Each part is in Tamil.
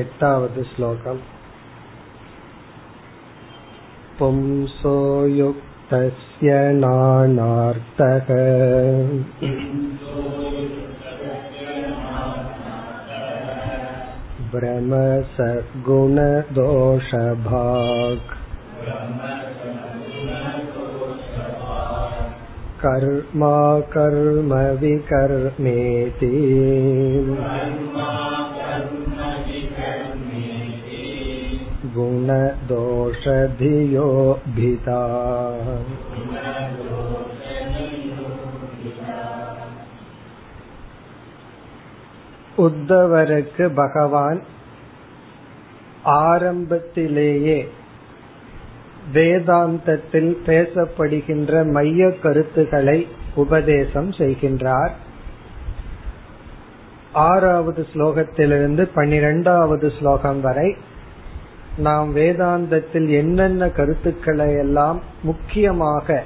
एटावद् श्लोकम् पुंसो युक्तस्य नानार्थः भ्रमसगुणदोषभाक् कर्मा कर्म गुणदोषधियोभिता உத்தவருக்கு பகவான் ஆரம்பத்திலேயே வேதாந்தத்தில் பேசப்படுகின்ற மைய கருத்துக்களை உபதேசம் செய்கின்றார் ஆறாவது ஸ்லோகத்திலிருந்து பனிரெண்டாவது ஸ்லோகம் வரை நாம் வேதாந்தத்தில் என்னென்ன கருத்துக்களை எல்லாம் முக்கியமாக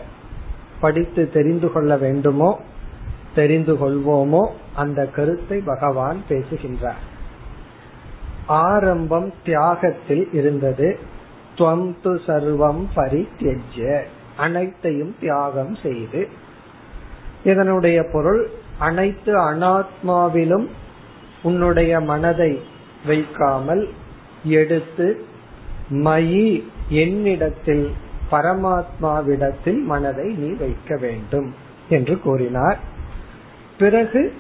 படித்து தெரிந்து கொள்ள வேண்டுமோ தெரிந்து கொள்வோமோ அந்த கருத்தை பகவான் பேசுகின்றார். ஆரம்பம் தியாகத்தில் இருந்தது. துவம் து சர்வம் பரித்தியஜ்ய. அனைத்தையும் தியாகம் செய்து இதனுடைய பொருள் அனைத்து அனாத்மாவிலும் உன்னுடைய மனதை வைக்காமல் எடுத்து மயி என்னிடத்தில் பரமாத்மாவிடத்தில் மனதை நீ வைக்க வேண்டும் என்று கூறினார். பிறகு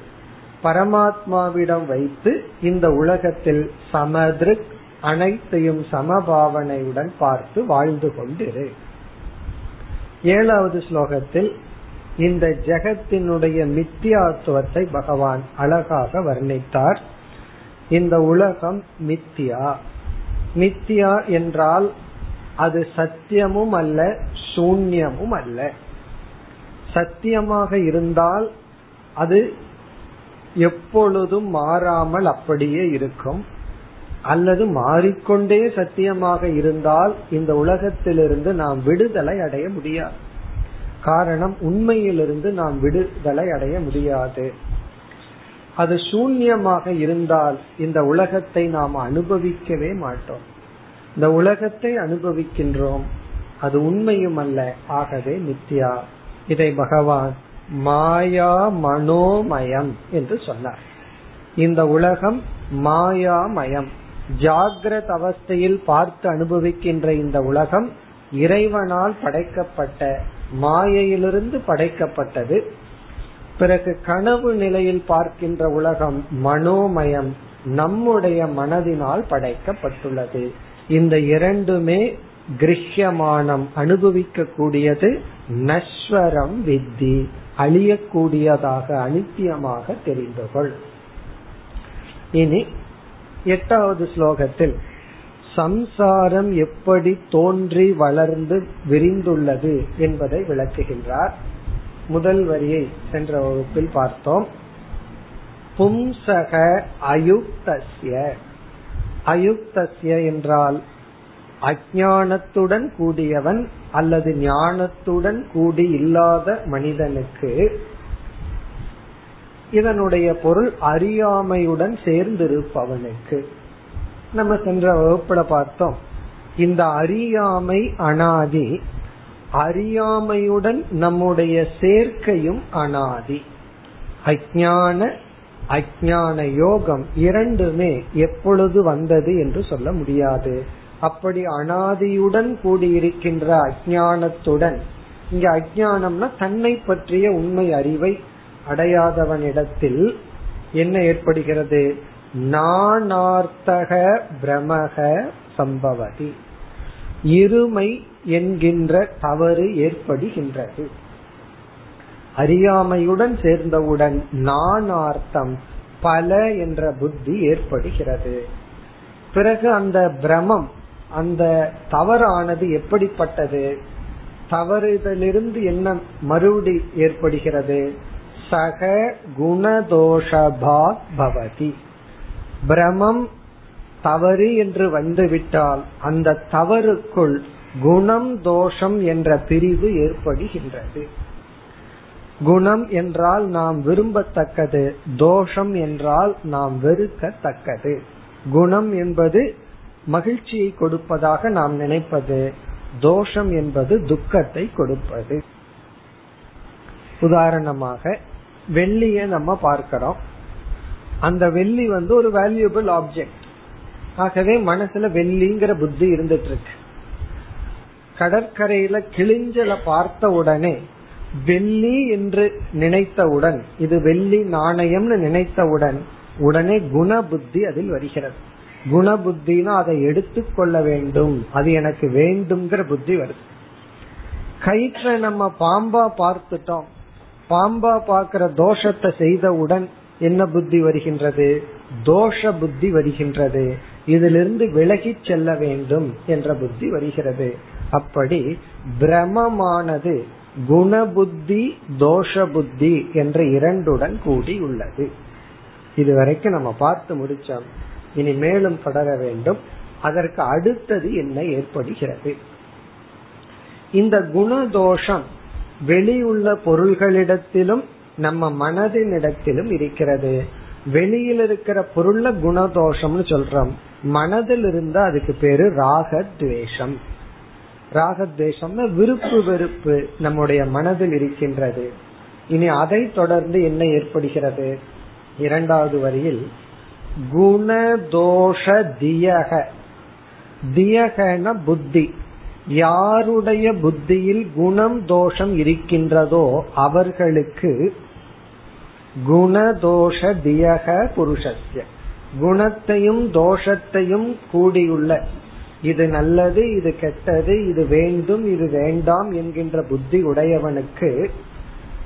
பரமாத்மாவிடம் வைத்து இந்த உலகத்தில் சமதிருக் அனைத்தையும் சமபாவனையுடன் பார்த்து வாழ்ந்து கொண்டிரு. ஏழாவது ஸ்லோகத்தில் இந்த ஜெகத்தினுடைய மித்தியாத்துவத்தை பகவான் அழகாக வர்ணித்தார். இந்த உலகம் மித்தியா. மித்தியா என்றால் அது சத்தியமும் அல்ல சூன்யமும் அல்ல. சத்தியமாக இருந்தால் அது எப்பொழுதும் மாறாமல் அப்படியே இருக்கும். அல்லது மாறிக்கொண்டே சத்தியமாக இருந்தால் இந்த உலகத்திலிருந்து நாம் விடுதலை அடைய முடியாது. காரணம் உண்மையிலிருந்து நாம் விடுதலை அடைய முடியாது. அது சூன்யமாக இருந்தால் இந்த உலகத்தை நாம் அனுபவிக்கவே மாட்டோம். இந்த உலகத்தை அனுபவிக்கின்றோம். அது உண்மையும் அல்ல ஆகவே நித்யா. இதை பகவான் மாயா மனோமயம் என்று சொன்னார். இந்த உலகம் மாயாமயம். ஜாகிரத அவஸ்தையில் பார்த்து அனுபவிக்கின்ற இந்த உலகம் இறைவனால் படைக்கப்பட்ட மாயையிலிருந்து படைக்கப்பட்டது. பிறகு கனவு நிலையில் பார்க்கின்ற உலகம் மனோமயம் நம்முடைய மனதினால் படைக்கப்பட்டுள்ளது. இந்த இரண்டுமே கிரஹ்யமானம் அனுபவிக்க கூடியது நஸ்வரம் வித்தி அழியக்கூடியதாக அனித்தியமாக தெரிந்து கொள். இனி எட்டாவது ஸ்லோகத்தில் சம்சாரம் எப்படி தோன்றி வளர்ந்து விரிந்துள்ளது என்பதை விளக்குகின்றார். முதல் வரியை சென்ற வகுப்பில் பார்த்தோம். பும்சக அயுக்தஸ்ய. அயுக்தஸ்ய என்றால் அஜானத்துடன் கூடியவன் அல்லது ஞானத்துடன் கூடி இல்லாத மனிதனுக்கு இதனுடைய பொருள் அறியாமையுடன் சேர்ந்திருப்பவனுக்கு. நம்ம சென்ற வகுப்புல பார்த்தோம். இந்த அறியாமை அனாதி அறியாமையுடன் நம்முடைய சேர்க்கையும் அனாதி. அஜான அஜான யோகம் இரண்டுமே எப்பொழுது வந்தது என்று சொல்ல முடியாது. அப்படி அனாதியுடன் கூடியிருக்கின்ற அஜானத்துடன் இங்க அஜானம்னா தன்னை பற்றிய உண்மை அறிவை அடையாதவனிடத்தில் என்ன ஏற்படுகிறது? நானார்த்தக பிரமக சம்பவதி. இருமை என்கின்ற தவறு ஏற்படுகின்றது. அறியாமையுடன் சேர்ந்தவுடன் நானார்த்தம் பல என்ற புத்தி ஏற்படுகிறது. பிறகு அந்த பிரமம் அந்த தவறானது எப்படிப்பட்டது? தவறுதலிருந்து என்ன மறுபடி ஏற்படுகிறது? சக குணதோஷபா பவதி. பிரமம் தவறு என்று வந்துவிட்டால் அந்த தவறுக்குள் குணம் தோஷம் என்ற பிரிவு ஏற்படுகின்றது. குணம் என்றால் நாம் விரும்பத்தக்கது தோஷம் என்றால் நாம் வெறுக்கத்தக்கது. குணம் என்பது மகிழ்ச்சியை கொடுப்பதாக நாம் நினைப்பது தோஷம் என்பது துக்கத்தை கொடுப்பது. உதாரணமாக வெள்ளிய நம்ம பார்க்கிறோம். அந்த வெள்ளி வந்து ஒரு வேல்யூபிள் ஆப்ஜெக்ட் ஆகவே மனசுல வெள்ளிங்கிற புத்தி இருந்துட்டு இருக்கு. கடற்கரையில கிழிஞ்சல பார்த்த உடனே வெள்ளி என்று நினைத்தவுடன் இது வெள்ளி நாணயம்னு நினைத்தவுடன் உடனே குணபுத்தி அதில் வருகிறது. குணபுத்தினா அதை எடுத்துக்கொள்ள வேண்டும். அது எனக்கு வேண்டும்ங்கிற புத்தி வருது. கயிற்ற நம்ம பாம்பா பார்த்துட்டோம். பாம்பா பார்க்கிற தோஷத்தை செய்தவுடன் என்ன புத்தி வருகின்றது? தோஷ புத்தி வருகின்றது. இதிலிருந்து விலகி செல்ல வேண்டும் என்ற புத்தி வருகிறது. அப்படி பிரமமானது குணபுத்தி தோஷ புத்தி என்ற இரண்டுடன் கூடி உள்ளது. இதுவரைக்கும் நம்ம பார்த்து முடிச்சோம். இனி மேலும் தொடர வேண்டும். அதற்கு அடுத்தது என்ன ஏற்படுகிறது? இந்த குணதோஷம் வெளியுள்ள பொருள்களிடத்திலும் நம்ம மனதினிடத்திலும் இருக்கிறது. வெளியில் இருக்கிற பொருள்ல குணதோஷம்னு சொல்றோம். மனதில் இருந்தா அதுக்கு பேரு ராகத்வேஷம். ராகத்வேஷம்னா விருப்பு வெறுப்பு நம்முடைய மனதில் இருக்கின்றது. இனி அதை தொடர்ந்து என்ன ஏற்படுகிறது? இரண்டாவது வரியில் குணதோஷ தியக. தியகன புத்தி. யாருடைய புத்தியில் குணம் தோஷம் இருக்கின்றதோ அவர்களுக்கு குணதோஷ தியக புருஷஸ்ய. குணத்தையும் தோஷத்தையும் கூடியுள்ள இது நல்லது இது கெட்டது இது வேண்டும் இது வேண்டாம் என்கின்ற புத்தி உடையவனுக்கு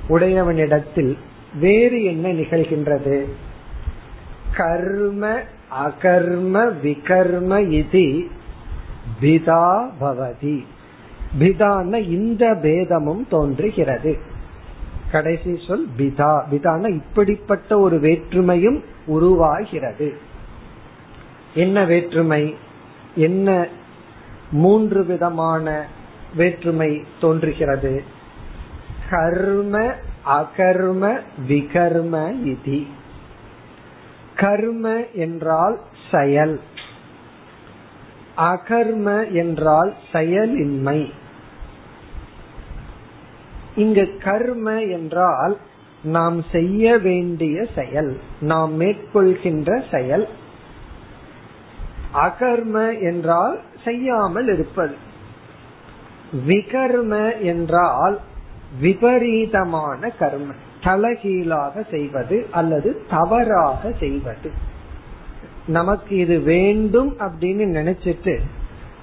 உடையவனிடத்தில் வேறு என்ன நிகழ்கின்றது? கர்ம அகர்ம விகர்ம இது பிதா பவதி. பிதான இந்த பேதமும் தோன்றுகிறது. கடைசி சொல் பிதா. பிதான இப்படிப்பட்ட ஒரு வேற்றுமையும் உருவாகிறது. என்ன வேற்றுமை? என்ன மூன்று விதமான வேற்றுமை தோன்றுகிறது? கர்ம அகர்ம விகர்ம இதி. கர்ம என்றால் செயல். அகர்ம என்றால் செயலின்மை. இங்கு கர்ம என்றால் நாம் செய்ய வேண்டிய செயல் நாம் மேற்கொள்கின்ற செயல். அகர்ம என்றால் செய்யாமல் இருப்பது. விகர்ம என்றால் விபரீதமான கர்ம. தலகீழாக செய்வது அல்லது தவறாக செய்வது. நமக்கு இது வேண்டும் அப்படின்னு நினைச்சிட்டு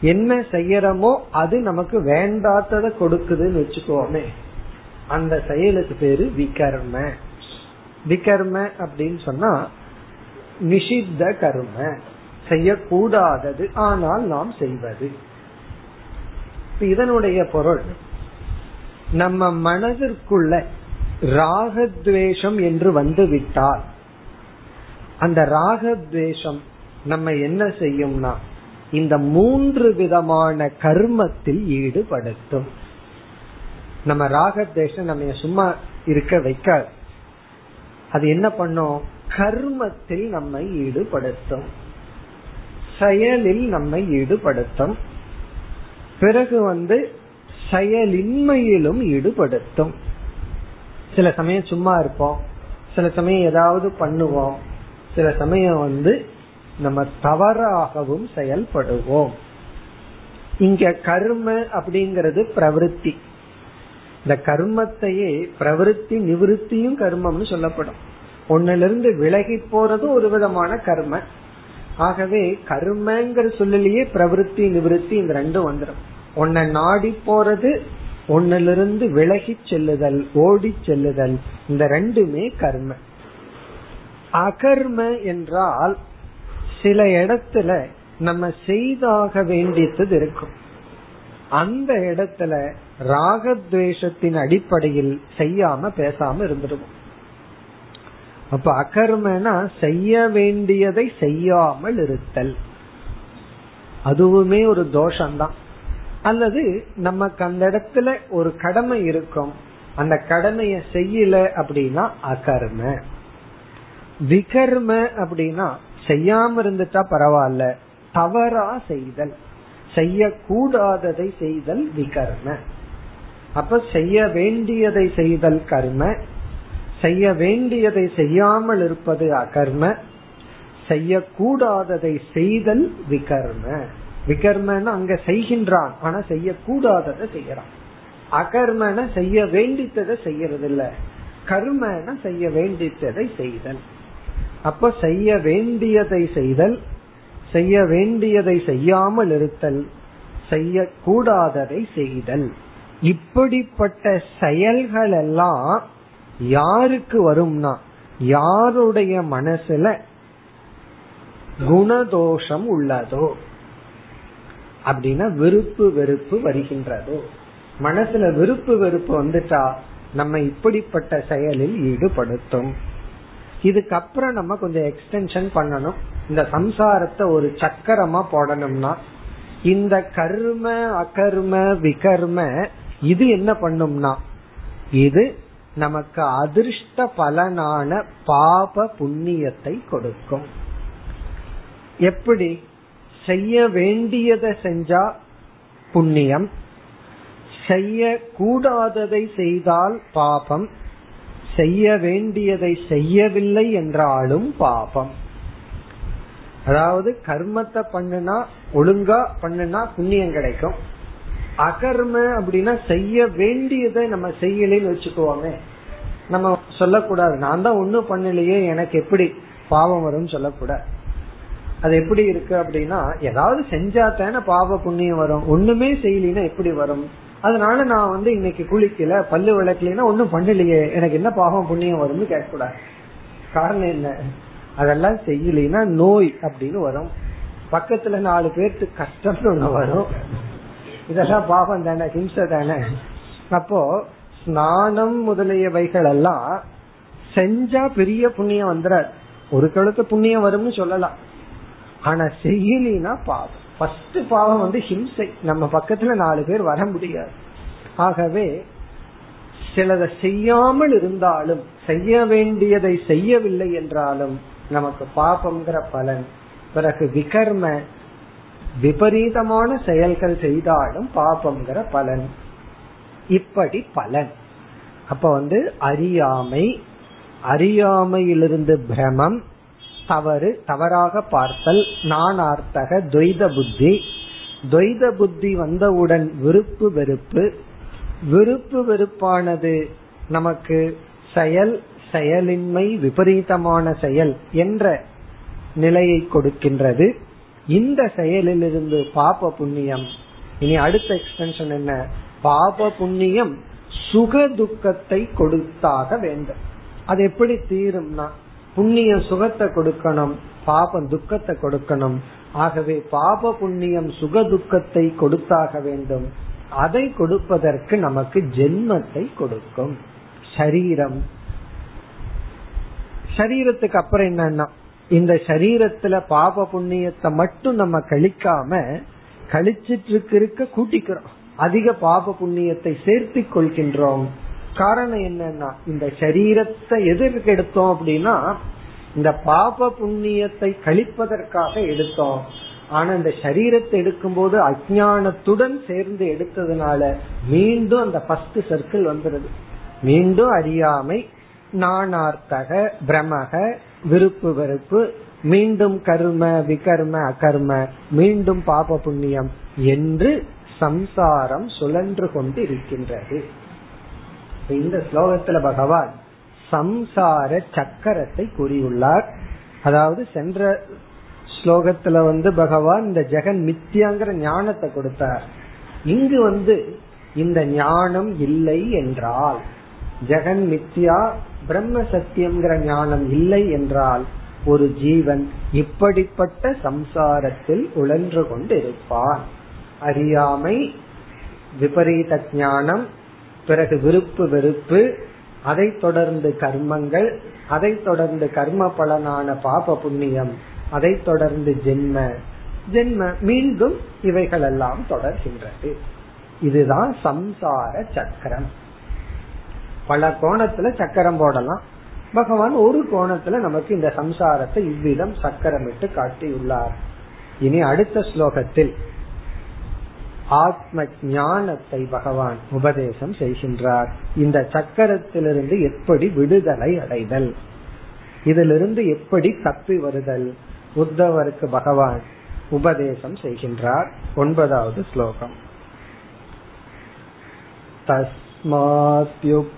என்ன செய்யறோமோ அது நமக்கு வேண்டாத்ததை கொடுக்குதுன்னு வச்சுக்கோமே. அந்த செயலுக்கு பேரு விகர்ம. விகர்ம அப்படின்னு சொன்னா நிஷித்த கர்ம. செய்யக்கூடாதது. ஆனால் நாம் செய்வது. இதனுடைய பொருள் நம்ம மனதிற்குள்ள ராகத்வேஷம் என்று வந்து விட்டால் அந்த ராகத்வேஷம் நம்ம என்ன செய்யும்னா இந்த மூன்று விதமான கர்மத்தில் ஈடுபடுத்தும். நம்ம ராகத்வேஷம் நம்ம சும்மா இருக்க வைக்காது. அது என்ன பண்ணும்? கர்மத்தில் நம்மை ஈடுபடுத்தும். செயலில் நம்மை ஈடுபடுத்தும். பிறகு வந்து செயலின்மையிலும் ஈடுபடுத்தும். சில சமயம் சும்மா இருப்போம். சில சமயம் ஏதாவது பண்ணுவோம். சில சமயம் வந்து நம்ம தவறாகவும் செயல்படுவோம். இங்க கர்ம அப்படிங்கிறது பிரவருத்தி. இந்த கர்மத்தையே பிரவருத்தி நிவிருத்தியும் கர்மம்னு சொல்லப்படும். ஒன்னிலிருந்து விலகி போறது ஒரு விதமான கர்ம. ஆகவே கர்மங்கிற சொல்லலையே பிரவருத்தி நிவிருத்தி இந்த ரெண்டும் வந்துடும் உன்னை நாடி போறது ஒன்னிலிருந்து விலகி செல்லுதல் ஓடி செல்லுதல் இந்த ரெண்டுமே கர்ம. அகர்ம என்றால் சில இடத்துல நம்ம செய்தாக வேண்டியது இருக்கும். அந்த இடத்துல ராகத்வேஷத்தின் அடிப்படையில் செய்யாம பேசாம இருந்துடுவோம் அப்ப அகர்மனா செய்ய வேண்டியதை செய்யாமல் இருத்தல். அதுவுமே ஒரு தோஷம்தான். அல்லது நமக்கு அந்த இடத்துல ஒரு கடமை இருக்கும். அந்த கடமைய செய்யல அப்படின்னா அகர்ம. விகர்ம அப்படின்னா செய்யாம இருந்துட்டா பரவாயில்ல. தவறா செய்தல். செய்யக்கூடாததை செய்தல் விகர்ம. அப்ப செய்ய வேண்டியதை செய்தல் கர்ம. செய்ய வேண்டியதை செய்யாமல் இருப்பது அகர்ம செய்யக்கூடாததை செய்தல் விகர்ம. விகர்மன்னு அங்க செய்கின்றான் ஆனா செய்யக்கூடாததை செய்யறான் அகர்மன செய்ய வேண்டித்ததை செய்யறது இல்ல கர்மன செய்ய வேண்டித்ததை செய்தல். அப்ப செய்ய வேண்டியதை செய்தல் செய்ய வேண்டியதை செய்யாமல் இருத்தல் செய்யக்கூடாததை செய்தல். இப்படிப்பட்ட செயல்கள் எல்லாம் யாருக்கு வரும்னா யாருடைய மனசுல குணதோஷம் உள்ளதோ அப்படின்னா விருப்பு வெறுப்பு வருகின்றதோ. மனசுல விருப்பு வெறுப்பு வந்துட்டா நம்ம இப்படிப்பட்ட செயலில் ஈடுபடுத்தும். இதுக்கப்புறம் நம்ம கொஞ்சம் எக்ஸ்டென்ஷன் பண்ணணும். இந்த சம்சாரத்தை ஒரு சக்கரமா போடணும்னா இந்த கர்ம அகர்ம விகர்ம இது என்ன பண்ணும்னா இது நமக்கு அதிர்ஷ்ட பலனான பாப புண்ணியத்தை கொடுக்கும். எப்படி? செய்ய வேண்டியதை செஞ்சா புண்ணியம். செய்ய கூடாததை செய்தால் பாபம். செய்ய வேண்டியதை செய்யவில்லை என்றாலும் பாபம். அதாவது கர்மத்தை பண்ணுனா ஒழுங்கா பண்ணுனா புண்ணியம் கிடைக்கும். அகர்ம அப்படின்னா செய்ய வேண்டியதை நம்ம செய்யலன்னு வச்சுக்குவோமே நம்ம சொல்லக்கூடாது. நான் தான் ஒண்ணும் பண்ணலையே எனக்கு எப்படி பாவம் வரும் சொல்லக்கூடாது. அது எப்படி இருக்கு அப்படின்னா ஏதாவது செஞ்சா தானே பாவ புண்ணியம் வரும். ஒண்ணுமே செய்யலினா எப்படி வரும்? அதனால நான் வந்து இன்னைக்கு குளிக்கல பல்லு விளக்கலைன்னா ஒன்னும் பண்ணலையே எனக்கு என்ன பாவம் புண்ணியம் வரும்னு கேட்கக்கூடாது. காரணம் என்ன? அதெல்லாம் செய்யலைன்னா நோய் அப்படின்னு வரும். பக்கத்துல நாலு பேர்த்து கஷ்டம்னு ஒண்ணு வரும். இதெல்லாம் பாவம் தானே ஹிம்சை தானே. அப்போ ஸ்நானம் முதலியவைகள் எல்லாம் செஞ்சா பெரிய புண்ணியம் வந்துடாது ஒரு கழுத்து புண்ணியம் வரும்னு சொல்லலாம். ஆனா செய்யலினா பாவம். ஃபர்ஸ்ட் பாவம் வந்து ஹிம்சை. நம்ம பக்கத்துல நாலு பேர் வர முடியாது. ஆகவே சிலதை செய்யாமல் இருந்தாலும் செய்ய வேண்டியதை செய்யவில்லை என்றாலும் நமக்கு பாபம்ங்கிற பலன். பிறகு விகர்ம விபரீதமான செயல்கள் செய்தாலும் பாபம்ங்கிற பலன். இப்படி பலன். அப்ப வந்து அறியாமை அறியாமையிலிருந்து பிரமம் தவறு தவறாக பார்த்தல் நானார்த்தக துவைத புத்தி. துவைத புத்தி வந்தவுடன் விருப்பு வெறுப்பு. விருப்பு வெறுப்பானது நமக்கு செயல் செயலின்மை விபரீதமான செயல் என்ற நிலையை கொடுக்கின்றது. இந்த செயலிலிருந்து பாப புண்ணியம். இனி அடுத்த எக்ஸ்டென்ஷன் என்ன? பாப புண்ணியம் சுக துக்கத்தை கொடுத்தாக வேண்டும். அது எப்படி தீரும்னா புண்ணியம் சுகத்தை கொடுக்கணும் பாபம் துக்கத்தை கொடுக்கணும். ஆகவே பாப புண்ணியம் சுக துக்கத்தை கொடுத்தாக வேண்டும். அதை கொடுப்பதற்கு நமக்கு ஜென்மத்தை கொடுக்கும். சரீரம். சரீரத்துக்கு அப்புறம் என்னன்னா இந்த சரீரத்துல பாப புண்ணியத்தை மட்டும் நம்ம கழிக்காம கழிச்சிட்டு இருக்க இருக்க கூட்டிக்கிறோம். அதிக பாப புண்ணியத்தை சேர்த்து கொள்கின்றோம். காரணம் என்னன்னா இந்த சரீரத்தை எதற்கு எடுத்தோம் அப்படின்னா இந்த பாப புண்ணியத்தை கழிப்பதற்காக எடுத்தோம். ஆனா இந்த சரீரத்தை எடுக்கும் போது அஜானத்துடன் சேர்ந்து எடுத்ததுனால மீண்டும் அந்த ஃபர்ஸ்ட் சர்க்கிள் வந்துடுது மீண்டும் அறியாமை நானார்த்தக பிரமக விருப்பு வெறுப்பு மீண்டும் கர்ம விகர்ம அகர்ம மீண்டும் பாப புண்ணியம் என்று சம்சாரம் சுழன்று கொண்டு இருக்கின்றது இந்த ஸ்லோகத்துல பகவான் சம்சார சக்கரத்தை கூறியுள்ளார். அதாவது சென்ற ஸ்லோகத்துல வந்து பகவான் இந்த ஜெகன் மித்தியாங்கிற ஞானத்தை கொடுத்தார். இங்கு வந்து இந்த ஞானம் இல்லை என்றால் ஜெகன் மித்யா பிரம்ம சத்தியம்ங்கிற ஞானம் இல்லை என்றால் ஒரு ஜீவன் இப்படிப்பட்ட சம்சாரத்தில் உழன்று கொண்டு இருப்பான் அறியாமை விபரீத ஞானம் பிறகு விருப்பு வெறுப்பு அதை தொடர்ந்து கர்மங்கள் அதை தொடர்ந்து கர்ம பலனான பாப புண்ணியம் அதை தொடர்ந்து ஜென்ம. ஜென்ம மீண்டும் இவைகளெல்லாம் தொடர்கின்றது. இதுதான் சம்சார சக்கரம். பல கோணத்துல சக்கரம் போடலாம். பகவான் ஒரு கோணத்துல நமக்கு இந்த சம்சாரத்தை இவ்விதம் சக்கரம் சக்கரமிட்டு காட்டியுள்ளார். இனி அடுத்த ஸ்லோகத்தில் ஆத்ம ஞானத்தை பகவான் உபதேசம் செய்கின்றார். இந்த சக்கரத்திலிருந்து எப்படி விடுதலை அடைதல்? இதிலிருந்து எப்படி தப்பி வருதல்? உத்தவருக்கு பகவான் உபதேசம் செய்கின்றார். ஒன்பதாவது ஸ்லோகம். தஸ்மாத்யுக்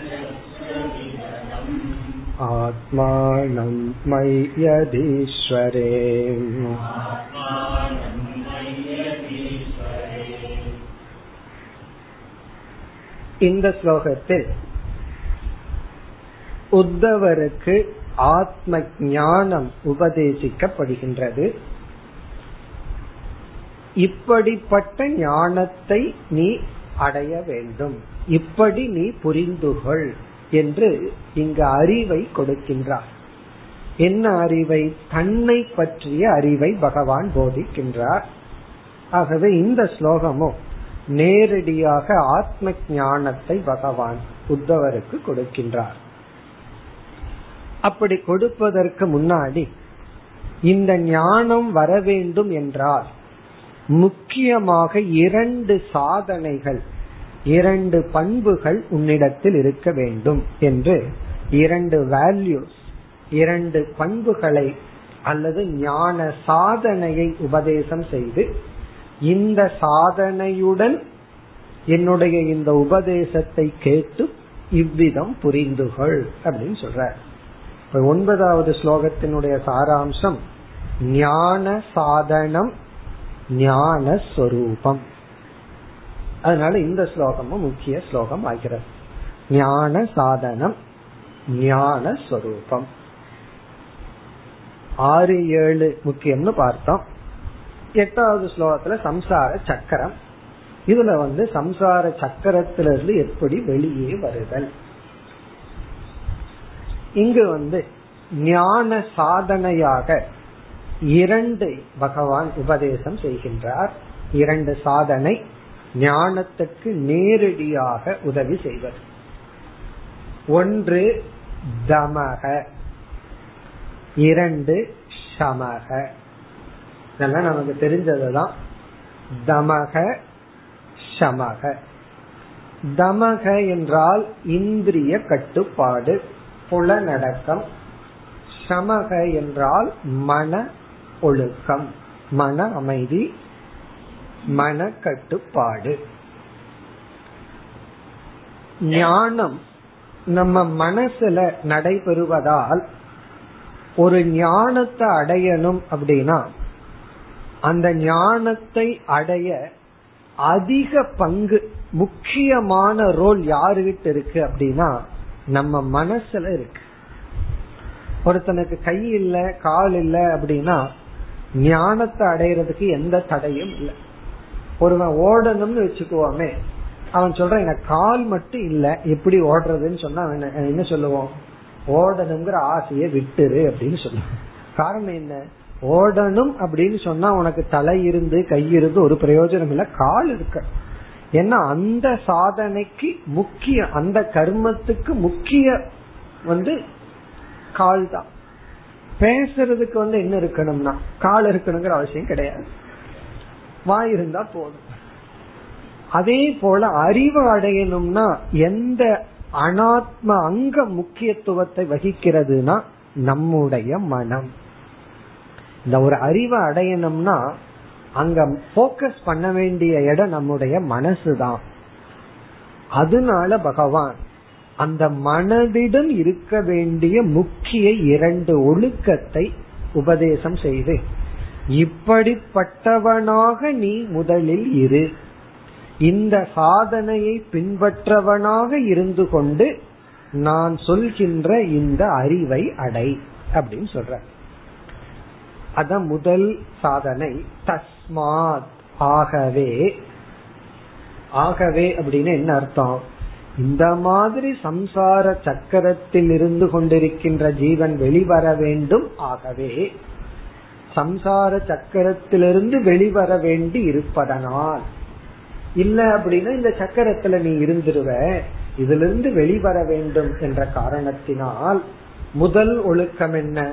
आत्मानं मय्यधीश्वरे இந்த ஸ்லோகத்தில் உத்தவருக்கு ஆத்ம ஞானம் உபதேசிக்கப்படுகின்றது இப்படிப்பட்ட ஞானத்தை நீ அடைய வேண்டும் இப்படி நீ புரிந்துகொள் என்று இங்கு அறிவை கொடுக்கின்றார். என்ன அறிவை? தன்னை பற்றிய அறிவை பகவான் போதிக்கின்றார். ஆகவே இந்த ஸ்லோகமும் நேரடியாக ஆத்ம ஞானத்தை பகவான் உத்தவருக்கு கொடுக்கின்றார். அப்படி கொடுப்பதற்கு முன்னாடி இந்த ஞானம் வர வேண்டும் என்றால் முக்கியமாக இரண்டு சாதனைகள் இரண்டு பண்புகள் உன்னிடத்தில் இருக்க வேண்டும் என்று இரண்டு வேல்யூஸ் இரண்டு பண்புகளை அல்லது ஞான சாதனையை உபதேசம் செய்து இந்த சாதனையுடன் என்னுடைய இந்த உபதேசத்தை கேட்டு இவ்விதம் புரிந்துகொள் அப்படின்னு சொல்ற ஒன்பதாவது ஸ்லோகத்தினுடைய சாராம்சம் ஞான சாதனம் ஞான ஸ்வரூபம் அதனால இந்த ஸ்லோகமும் முக்கிய ஸ்லோகம் ஆகிறது ஞான சாதனம் ஞான ஸ்வரூபம். ஆறு ஏழு முக்கியம்னு பார்த்தோம். எட்டாவது ஸ்லோகத்துல சம்சார சக்கரம். இதுல வந்து சம்சார சக்கரத்திலிருந்து எப்படி வெளியே வருதல். இங்கு வந்து ஞான சாதனையாக இரண்டு பகவான் உபதேசம் செய்கின்றார். இரண்டு சாதனை ஞானத்துக்கு நேரடியாக உதவி செய்வது. ஒன்று தமக. இரண்டு சமக. இதெல்லாம் நமக்கு தெரிஞ்சதுதான். தமக சமக. தமக என்றால் இந்திரிய கட்டுப்பாடு புலநடக்கம் சமக என்றால் மன ஒழுக்கம் மன அமைதி மன கட்டுப்பாடு ஞானம் நம்ம மனசுல நடைபெறுவதால் ஒரு ஞானத்தை அடையணும் அப்படின்னா அந்த ஞானத்தை அடைய அதிக பங்கு முக்கியமான ரோல் யாருகிட்ட இருக்கு அப்படின்னா நம்ம மனசுல இருக்கு. ஒருத்தனுக்கு கை இல்ல கால் இல்ல அப்படின்னா ஞானத்தை அடையிறதுக்கு எந்த தடையும் இல்லை. ஒருவன் ஓடணும்னு வச்சுக்குவோமே அவன் சொல்றான் எனக்கு கால் மட்டும் இல்ல எப்படி ஓடுறதுன்னு சொன்னா என்ன சொல்லுவோம் ஓடணுங்கிற ஆசையை விட்டுரு அப்படின்னு சொல்லுவான். காரணம் என்ன? ஓடணும் அப்படின்னு சொன்னா உனக்கு தலை இருந்து கை இருந்து ஒரு பிரயோஜனம் இல்ல கால் இருக்க. ஏன்னா அந்த சாதனைக்கு முக்கிய அந்த கர்மத்துக்கு முக்கிய வந்து கால் தான் பேசுறதுக்கு வந்து என்ன இருக்கணும்னா கால் இருக்கணுங்கிற அவசியம் கிடையாது. வாய் இருந்தா போதும். அதே போல அறிவு அடையணும்னா எந்த அனாத்ம அங்க முக்கியத்துவத்தை வகிக்கிறதுனா நம்முடைய மனம். இந்த ஒரு அறிவை அடையணும்னா அங்க போக்கஸ் பண்ண வேண்டிய இடம் நம்முடைய மனசு தான் அதனால பகவான் அந்த மனதிடம் இருக்க வேண்டிய முக்கிய இரண்டு ஒழுக்கத்தை உபதேசம் செய்து இப்படிப்பட்டவனாக நீ முதலில் இரு. இந்த சாதனையை பின்பற்றவனாக இருந்து கொண்டு நான் சொல்கின்ற இந்த அறிவை அடை அப்படின்னு சொல்ற அதான் முதல் சாதனை தஸ்மாத் ஆகவே. ஆகவே அப்படின்னு என்ன அர்த்தம்? இந்த மாதிரி சம்சார சக்கரத்தில் இருந்து கொண்டிருக்கின்ற ஜீவன் வெளிவர வேண்டும் ஆகவே. சம்சார சக்கரத்திலிருந்து வெளிவர வேண்டி இருப்பதனால். இல்ல அப்படின்னா இந்த சக்கரத்துல நீ இருந்துருவ இதுல இருந்து வெளிவர வேண்டும் என்ற காரணத்தினால் முதல் ஒழுக்கம் என்ன?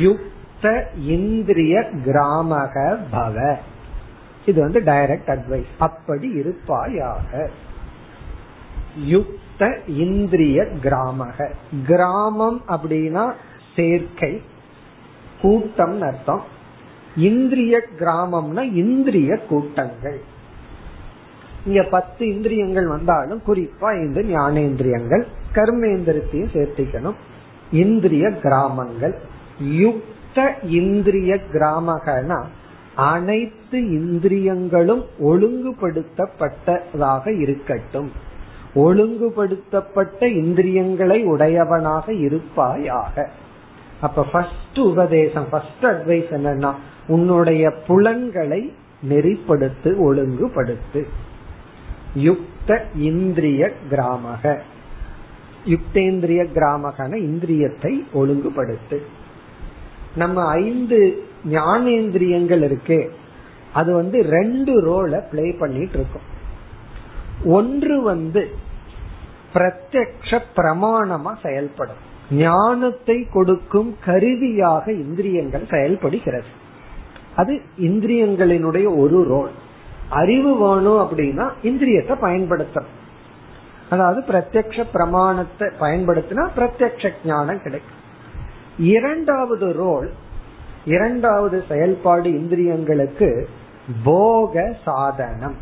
யுக்த இந்திரிய கிராமக பவ. இது வந்து டைரக்ட் அட்வைஸ் அப்படி இருப்பாயாக. யுக்த இந்திரிய கிராமக. கிராமம் அப்படின்னா சேர்க்கை கூட்டம் அர்த்தம். இந்திரிய கிராமம்னா இந்திரிய கூட்டங்கள். இங்க பத்து இந்திரியங்கள் வந்தாலும் குறிப்பா இந்த ஞானேந்திரியங்கள் கர்மேந்திரத்தையும் சேர்த்திக்கணும். இந்திரிய கிராமங்கள். யுக்த இந்திரிய கிராமகனா அனைத்து இந்திரியங்களும் ஒழுங்குபடுத்தப்பட்டதாக இருக்கட்டும். ஒழுங்குபடுத்தப்பட்ட இந்திரியங்களை உடையவனாக இருப்பாயாக. அப்ப ஃபர்ஸ்ட் உபதேசம் ஃபர்ஸ்ட் அட்வைஸ் என்னன்னா உன்னுடைய புலன்களை நெறிப்படுத்து ஒழுங்குபடுத்து. யுக்த இந்திரிய கிராமக. யுக்தேந்திரிய கிராமகன இந்திரியத்தை ஒழுங்குபடுத்து. நம்ம ஐந்து ஞானேந்திரியங்கள் இருக்கு அது வந்து ரெண்டு ரோல பிளே பண்ணிட்டு இருக்கும் ஒன்று வந்து பிரத்யக்ஷ பிரமாணமா செயல்படும். ஞானத்தை கொடுக்கும் கருவியாக இந்திரியங்கள் செயல்படுகிறது. அது இந்திரியங்களினுடைய ஒரு ரோல் அறிவு வேணும் அப்படின்னா இந்திரியத்தை பயன்படுத்தணும். அதாவது பிரத்யக்ஷ பிரமாணத்தை பயன்படுத்தினா பிரத்யக்ஷ ஞானம் கிடைக்கும். இரண்டாவது ரோல் இரண்டாவது செயல்பாடு இந்திரியங்களுக்கு போக சாதனம்.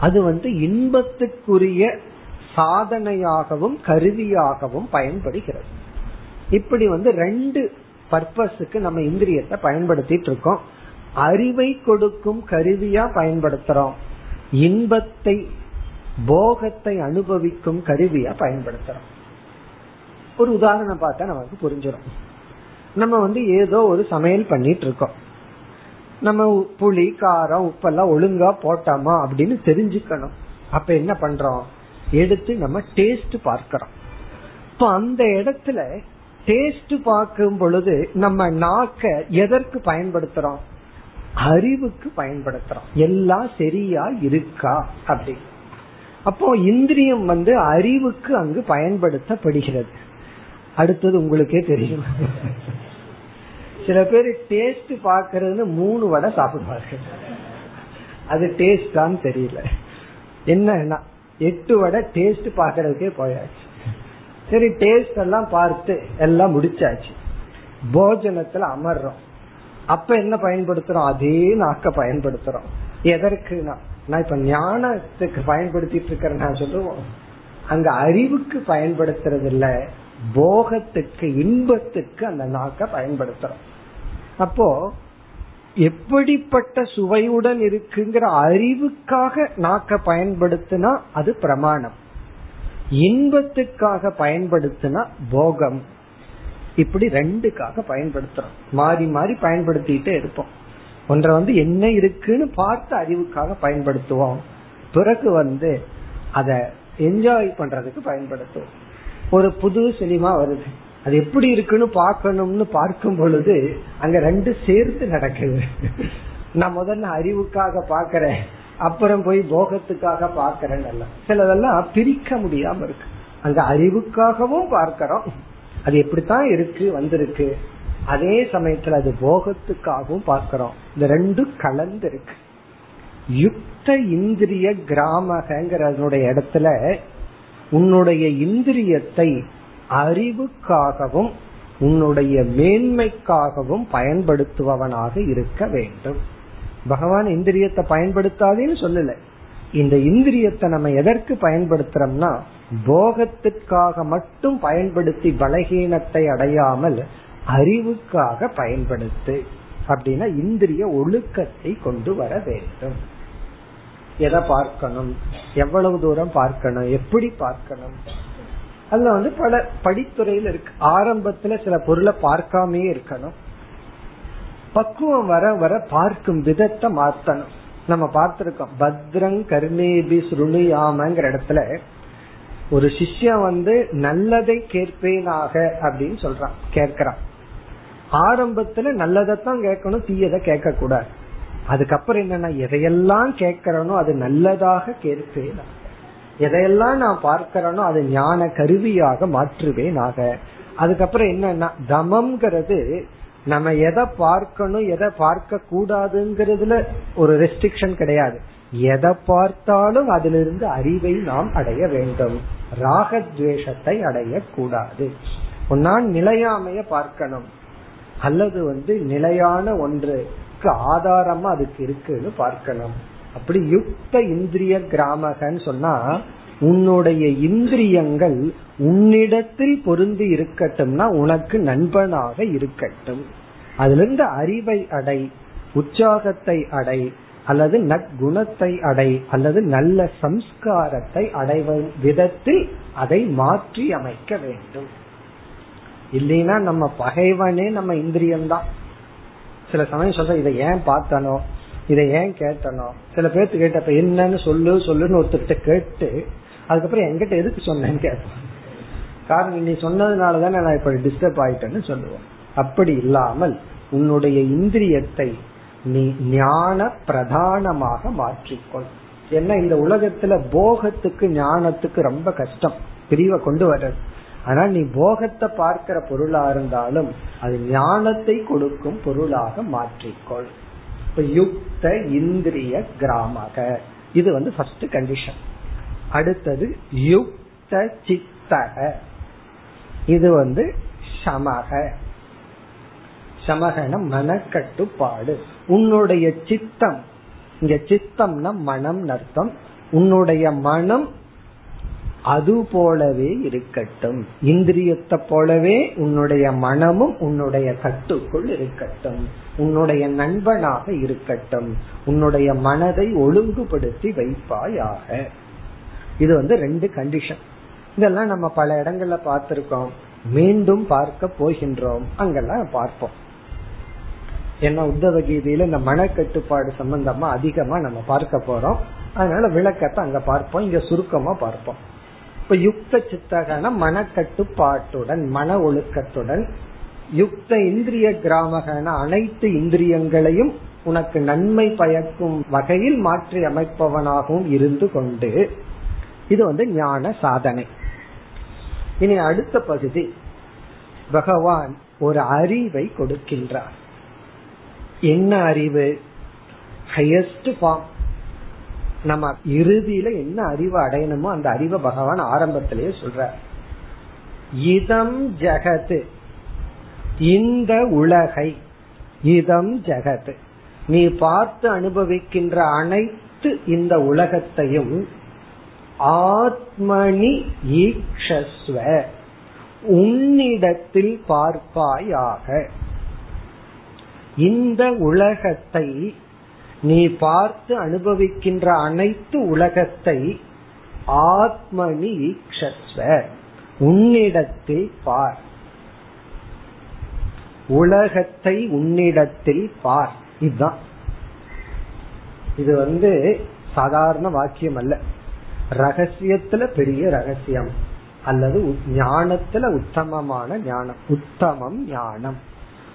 அது வந்து இன்பத்துக்குரிய சாதனையாகவும் கருவியாகவும் பயன்படுகிறது. இப்படி வந்து ரெண்டு பர்பஸுக்கு நம்ம இந்திரியத்தை பயன்படுத்திட்டு இருக்கோம். அறிவை கொடுக்கும் கருவியா பயன்படுத்துறோம். இன்பத்தை போகத்தை அனுபவிக்கும் கருவியா பயன்படுத்துறோம். ஒரு உதாரணம் பார்த்தா நமக்கு புரிஞ்சிடும். நம்ம வந்து ஏதோ ஒரு சமையல் பண்ணிட்டு இருக்கோம். நம்ம புளி காரம் உப்பெல்லாம் ஒழுங்கா போட்டோமா அப்படின்னு தெரிஞ்சுக்கணும். அப்ப என்ன பண்றோம்? எடுத்து நம்ம டேஸ்ட் பார்க்கிறோம். இப்ப அந்த இடத்துல டேஸ்ட் பார்க்கும் பொழுது நம்ம நாக்க எதற்கு பயன்படுத்துறோம்? அறிவுக்கு பயன்படுத்துறோம். எல்லாம் சரியா இருக்கா அப்படி. அப்போ இந்திரியம் வந்து அறிவுக்கு அங்கு பயன்படுத்தப்படுகிறது. அடுத்தது உங்களுக்கே தெரியும். சில பேர் டேஸ்ட் பாக்குறதுன்னு மூணு வடை சாப்பிடுவார்கள். அது டேஸ்டான்னு தெரியல. என்னன்னா எட்டு வடை டேஸ்ட் பாக்குறதுக்கே போயாச்சு. சரி டேஸ்ட் எல்லாம் பார்த்து எல்லாம் முடிச்சாச்சு. போஜனத்துல அமர்றோம். அப்ப என்ன பயன்படுத்துறோம்? அதே நாக்க பயன்படுத்துறோம். எதற்குனா நான் இப்ப ஞானத்துக்கு பயன்படுத்திட்டு இருக்கிறேன் நான் சொல்லுவோம். அங்க அறிவுக்கு பயன்படுத்துறது இல்ல போகத்துக்கு இன்பத்துக்கு அந்த நாக்க பயன்படுத்துறோம். அப்போ எப்படிப்பட்ட சுவையுடன் இருக்குங்கிற அறிவுக்காக நாக்க பயன்படுத்தினா அது பிரமாணம். இன்பத்துக்காக பயன்படுத்தினா போகம். இப்படி ரெண்டுக்காக பயன்படுத்துறோம். மாறி மாறி பயன்படுத்திட்டே இருப்போம். ஒன்றை வந்து என்ன இருக்குன்னு பார்த்து அறிவுக்காக பயன்படுத்துவோம். பிறகு வந்து அத என்ஜாய் பண்றதுக்கு பயன்படுத்துவோம். ஒரு புது சினிமா வருது. அது எப்படி இருக்குன்னு பார்க்கணும்னு பார்க்கும் பொழுது அங்க ரெண்டு சேர்த்து நடக்குது. நான் முதல்ல அறிவுக்காக பாக்கிறேன் அப்புறம் போய் போகத்துக்காக பாக்கிறேன் சிலதெல்லாம் பிரிக்க முடியாம இருக்கு. அங்க அறிவுக்காகவும் பார்க்கிறோம். அது எப்படித்தான் இருக்கு வந்திருக்கு. அதே சமயத்துல அது போகத்துக்காகவும் பார்க்கிறோம். இந்த ரெண்டும் கலந்து இருக்கு. யுக்த இந்திரிய கிராமகங்கிறதனுடைய இடத்துல உன்னுடைய இந்திரியத்தை அறிவுக்காகவும் உன்னுடைய மேன்மைக்காகவும் பயன்படுத்துபவனாக இருக்க வேண்டும். பகவான் இந்திரியத்தை பயன்படுத்தாதேன்னு சொல்லல. இந்த இந்திரியத்தை நம்ம எதற்கு பயன்படுத்துறோம்னா போகத்திற்காக மட்டும் பயன்படுத்தி பலகீனத்தை அடையாமல் அறிவுக்காக பயன்படுத்து. அப்படின்னா இந்திரிய ஒழுக்கத்தை கொண்டு வர வேண்டும். எதை பார்க்கணும்? எவ்வளவு தூரம் பார்க்கணும்? எப்படி பார்க்கணும்? அதுல வந்து பல படித்துறையில் இருக்கு. ஆரம்பத்துல சில பொருளை பார்க்காமே இருக்கணும். பக்குவம் வர வர பார்க்கும் விதத்தை மாத்தணும். நம்ம பார்த்திருக்கோம். பத்ரங் கர்மேபி சுருணியாமங்கிற இடத்துல ஒரு சிஷ்யம் வந்து நல்லதை கேட்பேனாக அப்படின்னு சொல்றான் கேட்கிறான். ஆரம்பத்துல நல்லதைத்தான் கேட்கணும் தீயதை கேட்க கூடாது அதுக்கப்புறம் என்னன்னா எதையெல்லாம் கேட்கிறனோ அது நல்லதாக கேட்பேனா எதையெல்லாம் நான் பார்க்கிறேனோ அது ஞான கருவியாக மாற்றுவேன் ஆக. அதுக்கப்புறம் என்னன்னா தமம்ங்கிறது நம்ம எதை பார்க்கணும் எதை பார்க்க கூடாதுங்கிறதுல ஒரு ரெஸ்ட்ரிக்ஷன் கிடையாது. எதை பார்த்தாலும் அதிலிருந்து அறிவை நாம் அடைய வேண்டும். ராகத்வேஷத்தை அடைய கூடாது நான் நிலையாமைய பார்க்கணும். அல்லது வந்து நிலையான ஒன்றுக்கு ஆதாரமா அதுக்கு இருக்குன்னு பார்க்கணும். அப்படி யுக்த இந்திரிய கிராமகன்னு சொன்னா உன்னுடைய இந்திரியங்கள் உன்னிடத்தில் பொருந்தி இருக்கட்டும்னா உனக்கு நண்பனாக இருக்கட்டும். அதுல இருந்து அறிவை அடை உற்சாகத்தை அடை அல்லது நற்குணத்தை அடை அல்லது நல்ல சம்ஸ்காரத்தை அடைவ விதத்தில் அதை மாற்றி அமைக்க வேண்டும். இல்லைன்னா நம்ம பகைவனே நம்ம இந்திரியம்தான். சில சமயம் சொல்ற இதை ஏன் பார்த்தனோ? இதை ஏன் கேட்டனோ? சில பேர்த்து கேட்டப்ப என்னன்னு சொல்லு சொல்லுன்னு ஒருத்தர்கிட்ட கேட்டு அதுக்கப்புறம் என்கிட்ட எதுக்கு சொன்னேன்னு கேட்பான் காரணம் நீ சொன்னதுனாலதான் நான் இப்ப டிஸ்டர்ப் ஆயிட்டேன்னு சொல்லுவோம். அப்படி இல்லாமல் உன்னுடைய இந்திரியத்தை நீ ஞான பிரதானமாக மாற்றிக்கொள். ஏன்னா இந்த உலகத்துல போகத்துக்கு ஞானத்துக்கு ரொம்ப கஷ்டம் பிரிவை கொண்டு வர்றது. ஆனால் நீ போகத்தை பார்க்கிற பொருளா இருந்தாலும் அது ஞானத்தை கொடுக்கும் பொருளாக மாற்றிக்கொள். இப்ப யுக்த இந்திரிய கிராமக. இது வந்து ஃபர்ஸ்ட் கண்டிஷன் அடுத்தது யுக்த சித்தக. இது வந்து சமக. சமகன மனக்கட்டுப்பாடு. உன்னுடைய சித்தம் இங்க சித்தம்னா மனம் அர்த்தம். உன்னுடைய மனம் அது போலவே இருக்கட்டும். இந்திரியத்தை போலவே உன்னுடைய மனமும் உன்னுடைய கட்டுக்குள் இருக்கட்டும். உன்னுடைய நண்பனாக இருக்கட்டும். உன்னுடைய மனதை ஒழுங்குபடுத்தி வைப்பாயாக. இது வந்து ரெண்டு கண்டிஷன் இதெல்லாம் நம்ம பல இடங்கள்ல பார்த்திருக்கோம். மீண்டும் பார்க்க போகின்றோம். அங்கெல்லாம் பார்ப்போம். ஏன்னா உத்தவ கீதையில இந்த மனக்கட்டுப்பாடு சம்பந்தமா அதிகமா நம்ம பார்க்க போறோம். அதனால விளக்கத்தை அங்க பார்ப்போம். இங்க சுருக்கமா பார்ப்போம். இப்ப யுக்த சித்தகன மனக்கட்டுப்பாட்டுடன் மன ஒழுக்கத்துடன் யுக்த இந்திரிய கிராமகன அனைத்து இந்திரியங்களையும் உனக்கு நன்மை பயக்கும் வகையில் மாற்றி அமைப்பவனாகவும் இருந்து கொண்டு இது வந்து ஞான சாதனை. இனி அடுத்த பகுதி. பகவான் ஒரு அறிவை கொடுக்கின்றார். என்ன அறிவு? ஹையஸ்ட் ஃபார்ம் நம்ம இறுதியில என்ன அறிவு அடையணுமோ அந்த அறிவை பகவான் ஆரம்பத்திலேயே சொல்ற இதம் ஜெகத்து. இந்த உலகை இதம் ஜெகத். நீ பார்த்து அனுபவிக்கின்ற அனைத்து இந்த உலகத்தையும் ஆத்மனி ஈக்ஷஸ்வ உன்னிடத்தில் பார்ப்பாயாக. இந்த உலகத்தை நீ பார்த்து அனுபவிக்கின்ற அனைத்து உலகத்தை ஆத்மனி ஈக்ஷஸ்வ உன்னிடத்தில் பார். உலகத்தை உன்னிடத்தில் பார். இதுதான். இது வந்து சாதாரண வாக்கியம் அல்ல. ரகசியத்துல பெரிய ரகசியம். அல்லது ஞானத்துல உத்தமமான ஞானம். உத்தமம் ஞானம்.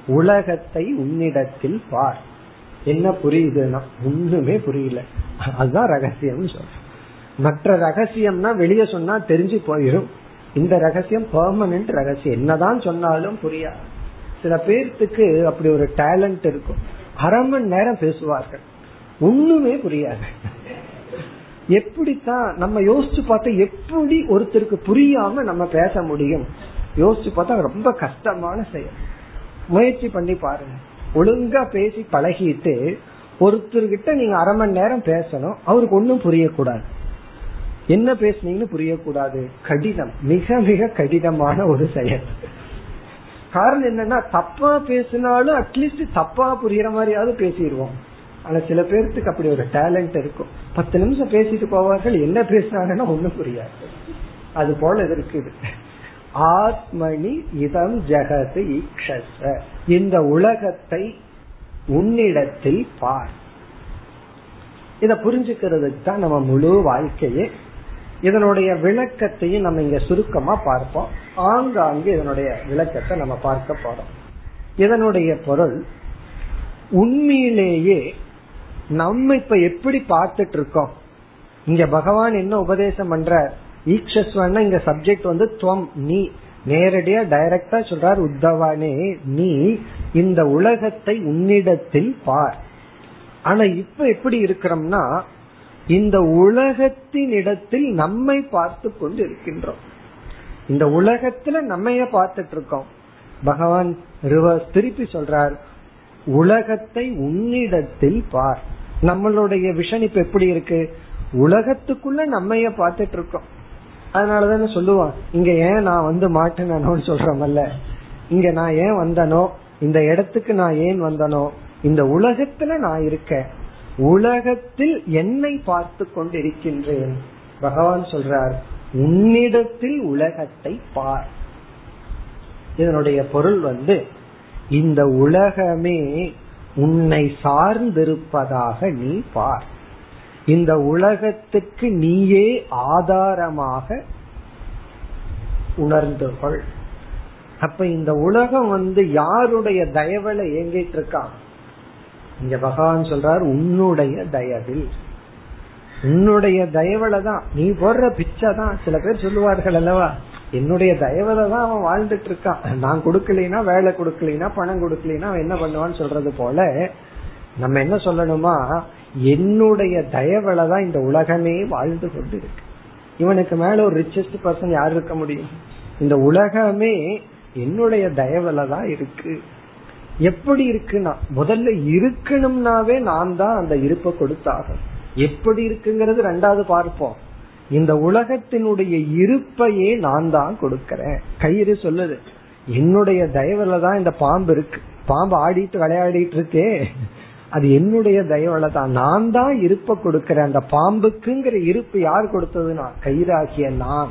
உலகத்தை உன்னிடத்தில் பார். என்ன புரியுதுன்னா ஒண்ணுமே புரியல. அதுதான் ரகசியம் சொல்றேன். மற்ற ரகசியம்னா வெளியே சொன்னா தெரிஞ்சு போயிடும் இந்த ரகசியம் பெர்மனன்ட் ரகசியம். என்னதான் சொன்னாலும் புரியாது. சில பேர்த்துக்கு அப்படி ஒரு டேலண்ட் இருக்கும். அரை மணி நேரம் பேசுவார்கள். ஒண்ணுமே புரியாது. எப்படித்தான் நம்ம யோசிச்சு பார்த்தா எப்படி ஒருத்தருக்கு புரியாம நம்ம பேச முடியும்? யோசிச்சு பார்த்தா ரொம்ப கஷ்டமான செயல். முயற்சி பண்ணி பாருங்க. ஒழுங்கா பேசி பழகிட்டு ஒருத்தர்கிட்ட நீங்க அரை மணி நேரம் பேசணும். அவருக்கு ஒன்னும் புரியக்கூடாது. என்ன பேசுனீங்கன்னு புரியக்கூடாது. கடினம். மிக மிக கடினமான ஒரு செயல். காரணம் என்னன்னா தப்பா பேசினாலும் அட்லீஸ்ட் தப்பா புரியற மாதிரியாவது பேசிடுவோம். ஆனா சில பேர்த்துக்கு அப்படி ஒரு டேலண்ட் இருக்கும். பத்து நிமிஷம் பேசிட்டு போவார்கள் என்ன பேசினாங்கன்னா ஒண்ணும் புரியாது. அது போல இருக்குது. ஆத்மணி இதம் ஜெகது ஈக்ஷச. இந்த உலகத்தை உன்னிடத்தில் பார். இத புரிஞ்சுக்கிறதுக்கு தான் நம்ம முழு வாழ்க்கையே இதனுடைய விளக்கத்தையும் நம்ம இங்க சுருக்கமா பார்ப்போம். ஆங்காங்கு இதனுடைய விளக்கத்தை நம்ம பார்க்க போறோம். இதனுடைய பொருள் உண்மையிலேயே நம்ம இப்ப எப்படி பார்த்துட்டு இருக்கோம்? இங்க பகவான் என்ன உபதேசம் பண்ற ஈக்ஷஸ்வன்னா இங்க சப்ஜெக்ட் வந்து துவம் நீ. நேரடியா டைரக்டா சொல்றார் உத்தவானே நீ இந்த உலகத்தை உன்னிடத்தில் பார். ஆனா இப்ப எப்படி இருக்கிறோம்னா இந்த உலகத்தின் இடத்தில் நம்மை பார்த்து கொண்டு இருக்கின்றோம் இந்த உலகத்துல நம்மைய பார்த்துட்டு இருக்கோம். பகவான் ரிவர்ஸ் திருப்பி சொல்றார் உலகத்தை உன்னிடத்தில் பார். நம்மளுடைய விஷன் இப்ப எப்படி இருக்கு? உலகத்துக்குள்ள நம்மைய பார்த்துட்டு இருக்கோம். அதனாலதானே சொல்லுவான் இங்க ஏன் நான் வந்து மாட்டினோன்னு சொல்றமல்ல. இங்க நான் ஏன் வந்தனோ? இந்த இடத்துக்கு நான் ஏன் வந்தனோ? இந்த உலகத்துல நான் இருக்கேன். உலகத்தில் என்னை பார்த்து கொண்டிருக்கின்றேன். பகவான் சொல்றார் உன்னிடத்தில் உலகத்தை பார். இதனுடைய பொருள் வந்து இந்த உலகமே உன்னை சார்ந்திருப்பதாக நீ பார். இந்த உலகத்துக்கு நீயே ஆதாரமாக உணர்ந்து கொள் அப்ப இந்த உலகம் வந்து யாருடைய தயவுல இயங்கிட்டு இருக்கான் இங்க பகவான் சொல்றார் உன்னுடைய தயவில். உன்னுடைய தயவுல தான் நீ போடுற பிச்சை தான் சில பேர் சொல்லுவார்கள் அல்லவா என்னுடைய தயவுல தான் அவன் வாழ்ந்துட்டு இருக்கான் நான் கொடுக்கலைன்னா வேலை கொடுக்கலைன்னா பணம் கொடுக்கலைன்னா அவன் என்ன பண்ணுவான்னு சொல்றது போல நம்ம என்ன சொல்லணுமா என்னுடைய தயவுல தான் இந்த உலகமே வாழ்ந்து கொண்டு இருக்கு இவனுக்கு மேல ஒரு ரிச்சஸ்ட் பர்சன் யார் இருக்க முடியும்? இந்த உலகமே என்னுடைய தயவுல தான் இருக்கு. எப்படி இருக்குன்னா முதல்ல இருக்கணும்னாவே நான் தான் அந்த இருப்பை கொடுத்தாகும் எப்படி இருக்குங்கிறது ரெண்டாவது பார்ப்போம். இந்த உலகத்தினுடைய இருப்பையே நான் தான் கொடுக்கறேன். கயிறு சொல்லுது என்னுடைய தயவுல தான் இந்த பாம்பு இருக்கு. பாம்பு ஆடிட்டு விளையாடிட்டு இருக்கே. அது என்னுடைய தயவுல தான். நான் தான் இருப்ப கொடுக்கறேன். அந்த பாம்புக்குங்கிற இருப்பு யார் கொடுத்ததுன்னா கயிறாகிய நான்.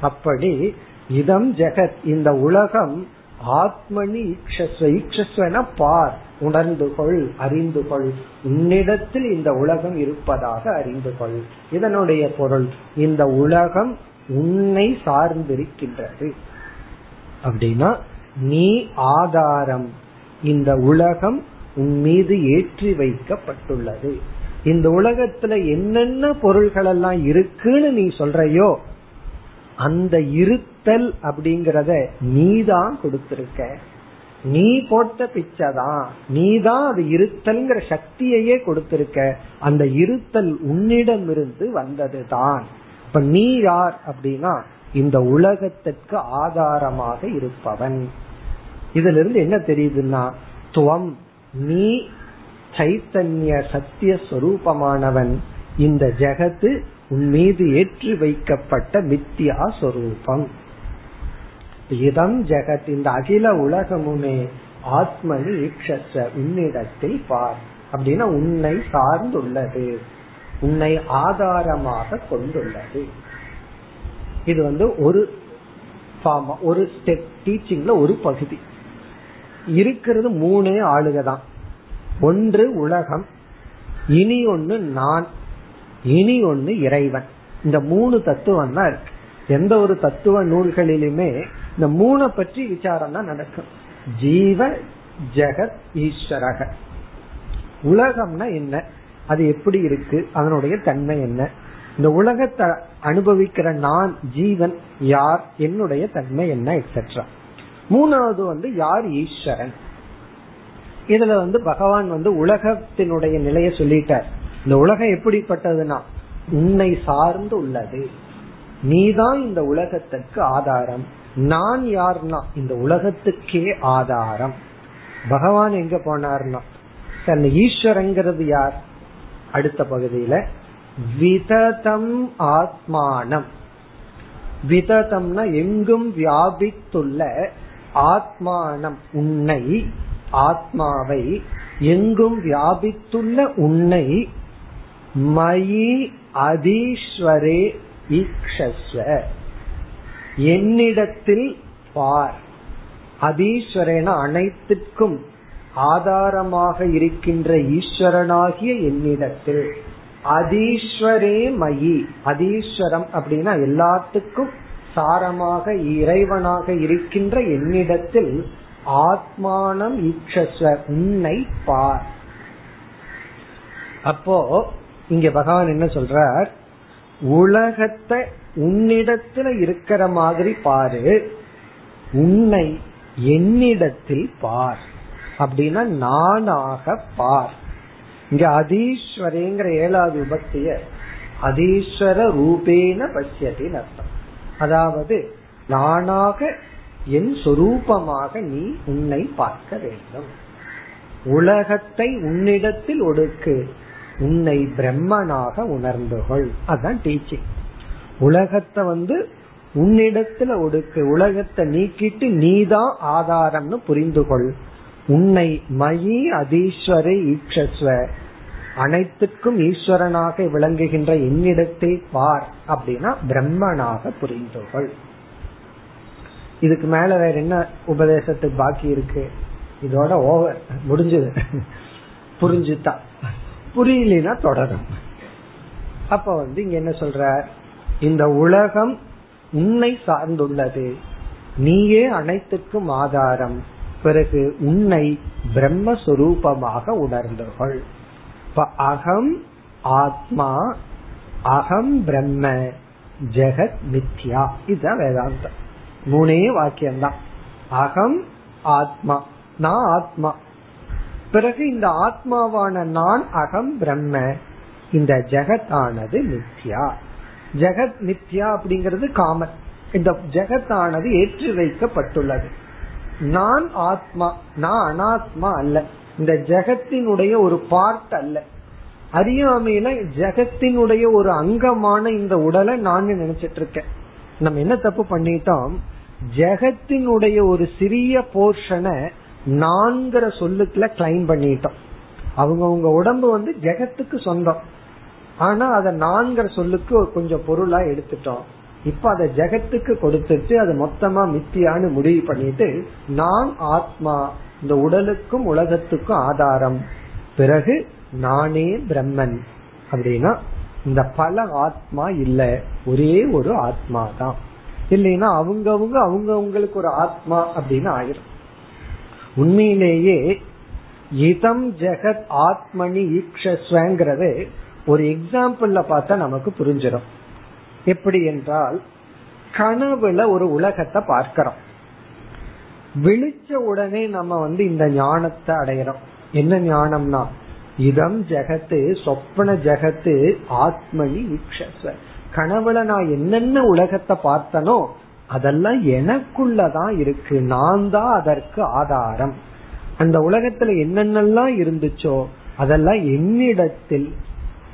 அப்படி இதம் ஜெகத் இந்த உலகம் ஆத்மனி ஈக்ஷஸ்வ ஈக்ஷஸ்வன பார் உணர்ந்து கொள் அறிந்து கொள் உன்னிடத்தில் இந்த உலகம் இருப்பதாக அறிந்து கொள் இதனுடைய பொருள் இந்த உலகம் உன்னை சார்ந்திருக்கின்றது. அப்படின்னா நீ ஆதாரம். இந்த உலகம் உன் மீது ஏற்றி வைக்கப்பட்டுள்ளது. இந்த உலகத்துல என்னென்ன பொருள்கள் எல்லாம் இருக்குன்னு நீ சொல்றையோ அந்த இருத்தல் அப்படிங்கறத நீ தான் கொடுத்திருக்க. நீ போட்ட பிச்சை தான் நீ தான் அது இருத்தல்ங்கிற சக்தியையே கொடுத்திருக்க. அந்த இருத்தல் உன்னிடமிருந்து வந்தது தான் இப்ப நீ யார் அப்படின்னா இந்த உலகத்திற்கு ஆதாரமாக இருப்பவன். இதுல இருந்து என்ன தெரியுதுன்னா துவம் நீ சைத்தன்ய சத்திய சொரூபமானவன். இந்த ஜெகத்து உன் மீது ஏற்றி வைக்கப்பட்ட மித்தியா சொரூபம். இதம் ஜெகத் இந்த அகில உலகமுமே ஆத்மனி ஈக்ஷச உன்னிடத்தில் பார். அப்படின்னா உன்னை சார்ந்துள்ளது. உன்னை ஆதாரமாக கொண்டுள்ளது. இது வந்து ஒரு ஒரு ஸ்டெப் டீச்சிங்ல ஒரு பகுதி. இருக்கிறது மூணே ஆளுக தான். ஒன்று உலகம் இனி ஒன்னு நான் இனி ஒன்னு இறைவன். இந்த மூணு தத்துவம் தான் இருக்கு. எந்த ஒரு தத்துவ நூல்களிலுமே இந்த மூணை பற்றி விசாரம் தான் நடக்கும். ஜீவ ஜெகத் ஈஸ்வரக. உலகம்னா என்ன? அது எப்படி இருக்கு? அதனுடைய தன்மை என்ன? இந்த உலகத்தை அனுபவிக்கிற நான் ஜீவன் யார் என்னுடைய தன்மை என்ன எக்ஸெட்ரா மூணாவது வந்து யார் ஈஸ்வரன்? இதுல வந்து பகவான் வந்து உலகத்தினுடைய நிலையை சொல்லிட்டார். இந்த உலகம் எப்படிப்பட்டதுன்னா உன்னை சார்ந்து உள்ளது. நீதான் இந்த உலகத்திற்கு ஆதாரம். நான் யார்னா? இந்த உலகத்துக்கே ஆதாரம். பகவான் எங்க போனார்னா? தன் ஈஸ்வரங்கிறது யார்? அடுத்த பகுதியில விததம் ஆத்மானம். விததம்னா எங்கும் வியாபித்துள்ள ஆத்மானம் உன்னை ஆத்மாவை. எங்கும் வியாபித்துள்ள உன்னை மயி அதீஸ்வரே ஈக்ஷஸ்வ என்னிடத்தில் பார். அதீஸ்வரன அனைத்துக்கும் ஆதாரமாக இருக்கின்ற ஈஸ்வரனாகிய என்னிடத்தில். அதீஸ்வரே மயி. அதீஸ்வரம் அப்படின்னா எல்லாத்துக்கும் சாரமாக இறைவனாக இருக்கின்ற என்னிடத்தில் ஆத்மானம் ஈக்ஷஸ்வ உன்னை பார். அப்போ இங்க பகவான் என்ன சொல்றார்? உலகத்தை உன்னிடத்துல இருக்கிற மாதிரி பாரு. உன்னை என்னிடத்தில் பார். அப்படின்னா நானாக பார். இங்க அதீஸ்வரேங்கிற ஏழாவது விபக்திய அதீஸ்வர ரூபேன பசியத்தின் அர்த்தம் அதாவது நானாக என் சொரூபமாக நீ உன்னை பார்க்க வேண்டும். உலகத்தை உன்னிடத்தில் ஒடுக்கு. உன்னை பிரம்மனாக உணர்ந்துகொள் அதுதான் டீச்சிங் உலகத்தை வந்து உன்னிடத்துல ஒடுக்கு உலகத்தை நீக்கிட்டு நீதான் ஆதாரம்னு புரிந்து கொள் உன்னை மயி அதீஸ்வரை ஈக்ஷஸ்வ. அனைத்துக்கும் ஈஸ்வரனாக விளங்குகின்ற என்னிடத்தை பார் அப்படின்னா பிரம்மனாக புரிந்து கொள் இதுக்கு மேல வேற என்ன உபதேசத்துக்கு பாக்கி இருக்கு? இதோட ஓவர் முடிஞ்சது. புரிஞ்சுதான் புரியலனா தொடரும். அப்ப வந்து இங்க என்ன சொல்ற இந்த உலகம் உன்னை சார்ந்துள்ளது. நீயே அனைத்துக்கும் ஆதாரம். பிறகு உன்னை பிரம்மஸ்வரூபமாக உணர்ந்துகள் அகம் ஆத்மா அகம் பிரம்ம ஜெகத் மித்யா. இதுதான் வேதாந்தம். மூணே வாக்கியம்தான். அகம் ஆத்மா. நான் ஆத்மா. பிறகு இந்த ஆத்மாவான நான் அகம் பிரம்ம. இந்த ஜெகத் ஆனது மித்யா. ஜெகத் நித்யா அப்படிங்கிறது காமன். இந்த ஜெகத்தானது ஏற்றி வைக்கப்பட்டுள்ளது நான் ஆத்மா நான் அனாத்மா அல்ல. இந்த ஜெகத்தினுடைய ஒரு பார்ட் அல்ல. அறியாமையில ஜெகத்தினுடைய ஒரு அங்கமான இந்த உடலை நான் நினைச்சிட்டு இருக்கேன் நம்ம என்ன தப்பு பண்ணிட்டோம்? ஜெகத்தினுடைய ஒரு சிறிய போர்ஷனை நான்கிற சொல்லுக்குள்ள கிளைம் பண்ணிட்டோம். அவங்க உங்க உடம்பு வந்து ஜெகத்துக்கு சொந்தம். ஆனா அத நான்கிற சொல்லுக்கு கொஞ்சம் பொருளா எடுத்துட்டோம். இப்ப அத ஜெகத்துக்கு கொடுத்துட்டு அது மொத்தமா மித்தியான்னு முடிவு பண்ணிட்டு நான் ஆத்மா இந்த உடலுக்கும் உலகத்துக்கும் ஆதாரம். பிறகு நானே பிரம்மன். அப்படின்னா இந்த பல ஆத்மா இல்ல ஒரே ஒரு ஆத்மா தான். இல்லைன்னா அவங்கவுங்க அவங்கவுங்களுக்கு ஒரு ஆத்மா அப்படின்னு ஆயிரும். உண்மையிலேயே இதம் ஜெகத் ஆத்மனி ஈக்ஷஸ்வங்கிறது ஒரு எக்ஸாம்பிள்ல பார்த்தா நமக்கு புரிஞ்சிடும். எப்படி என்றால் கனவுல ஒரு உலகத்தை பார்க்கிறோம். விழிச்ச உடனே நம்ம வந்து இந்த ஞானத்தை அடையிறோம். என்ன ஞானம்னா இதம் ஜெகத்து சொப்பன ஜெகத்து ஆத்மனி ஈக்ஷஸ்வ கனவுல நான் என்னென்ன உலகத்தை பார்த்தனோ அதெல்லாம் எனக்குள்ளதான் இருக்கு. நான் தான் அதற்கு ஆதாரம். அந்த உலகத்துல என்னென்னலாம் இருந்துச்சோ அதெல்லாம் என்னிடத்தில்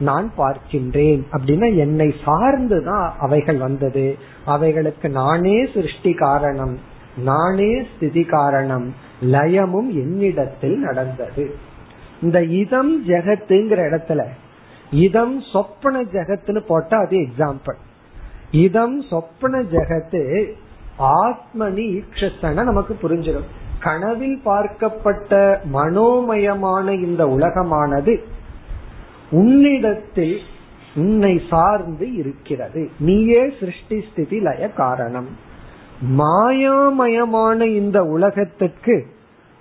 நான் பார்க்கின்றேன் அப்படின்னா என்னை சார்ந்துதான் அவைகள் வந்தது. அவைகளுக்கு நானே சிருஷ்டி காரணம் நானே ஸ்திதி காரணம் லயமும் என்னிடத்தில் நடந்தது. இந்த இதம் ஜெகத்துங்கிற இடத்துல இதம் சொப்பன ஜெகத்துன்னு போட்டா அது எக்ஸாம்பிள் இதம் சொப்பன ஜெகத்து ஆத்மனி ஈக்ஷத்தன நமக்கு புரிஞ்சிடும். கனவில் பார்க்கப்பட்ட மனோமயமான இந்த உலகமானது உன்னிடத்தில் உன்னை சார்ந்து இருக்கிறது. நீயே சிருஷ்டி ஸ்திதி லய காரணம். மாயாமயமான இந்த உலகத்துக்கு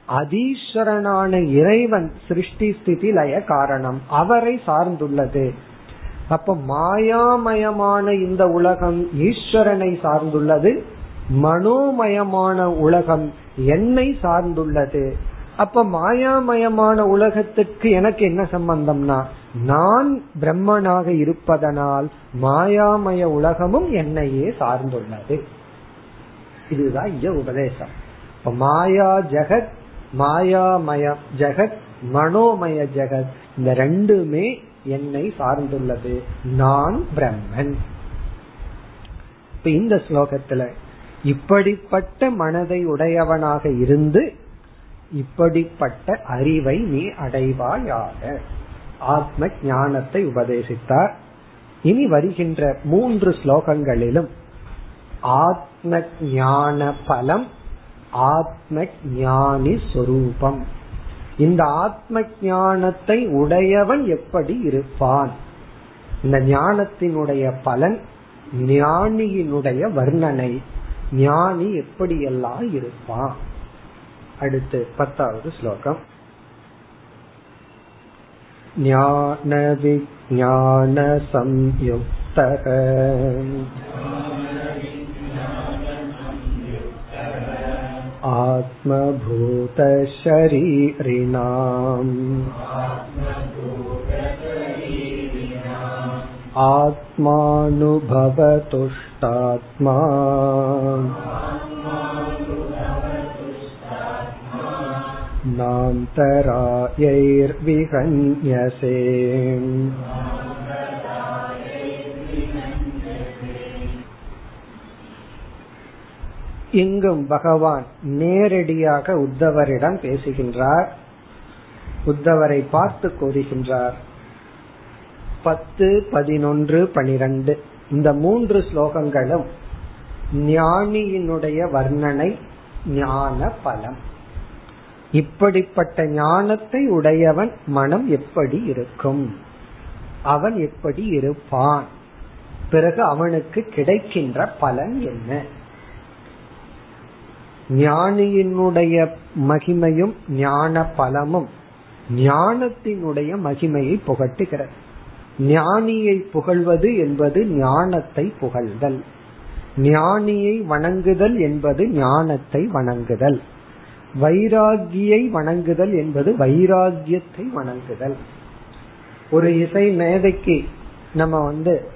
அதீஸ்வரனான இறைவன் சிருஷ்டி ஸ்திதி லய காரணம். அவரை சார்ந்துள்ளது. அப்ப மாயாமயமான இந்த உலகம் ஈஸ்வரனை சார்ந்துள்ளது. மனோமயமான உலகம் என்னை சார்ந்துள்ளது. அப்ப மாயாமயமான உலகத்துக்கு எனக்கு என்ன சம்பந்தம்னா நான் பிரம்மனாக இருப்பதனால் மாயாமய உலகமும் என்னையே சார்ந்துள்ளது. இதுதான் இங்க உபதேசம். இப்ப மாயா ஜெகத் மாயாமய ஜெகத் மனோமய ஜெகத் இந்த ரெண்டுமே என்னை சார்ந்துள்ளது. நான் பிரம்மன். இப்ப இந்த ஸ்லோகத்துல இப்படிப்பட்ட மனதை உடையவனாக இருந்து இப்படிப்பட்ட அறிவை நீ அடைவாயாக. ஆத்ம ஞானத்தை உபதேசித்தார். இனி வருகின்ற மூன்று ஸ்லோகங்களிலும் ஆத்ம ஞான பலம் ஆத்ம ஞானி சொரூபம். இந்த ஆத்ம ஞானத்தை உடையவன் எப்படி இருப்பான்? இந்த ஞானத்தினுடைய பலன் ஞானியினுடைய வர்ணனை ஞானி எப்படியெல்லாம் இருப்பான்? அடுத்து பத்தாவது ஸ்லோகம். ज्ञानविज्ञानसंयुक्तः। आत्मभूतशरीरिणाम्। आत्मानुभवतुष्टात्मा। नान्तरायैर्विहन्यसे இங்கும் பகவான் நேரடியாக உத்தவரிடம் பேசுகின்றார் உத்தவரை பார்த்து கூறுகின்றார் பத்து பதினொன்று பனிரெண்டு இந்த மூன்று ஸ்லோகங்களும் ஞானியினுடைய வர்ணனை ஞான பலம் இப்படிப்பட்ட ஞானத்தை உடையவன் மனம் எப்படி இருக்கும்? அவன் எப்படி இருப்பான்? பிறகு அவனுக்கு கிடைக்கின்ற பலன் என்ன? ஞானியினுடைய மகிமையும் ஞான பலமும் ஞானத்தினுடைய மகிமையை புகட்டுகிறது. ஞானியை புகழ்வது என்பது ஞானத்தை புகழ்தல். ஞானியை வணங்குதல் என்பது ஞானத்தை வணங்குதல். வைராகியை வணங்குதல் என்பது வைராகியத்தை வணங்குதல். ஒரு இசை மேதைக்கு நம்ம வந்து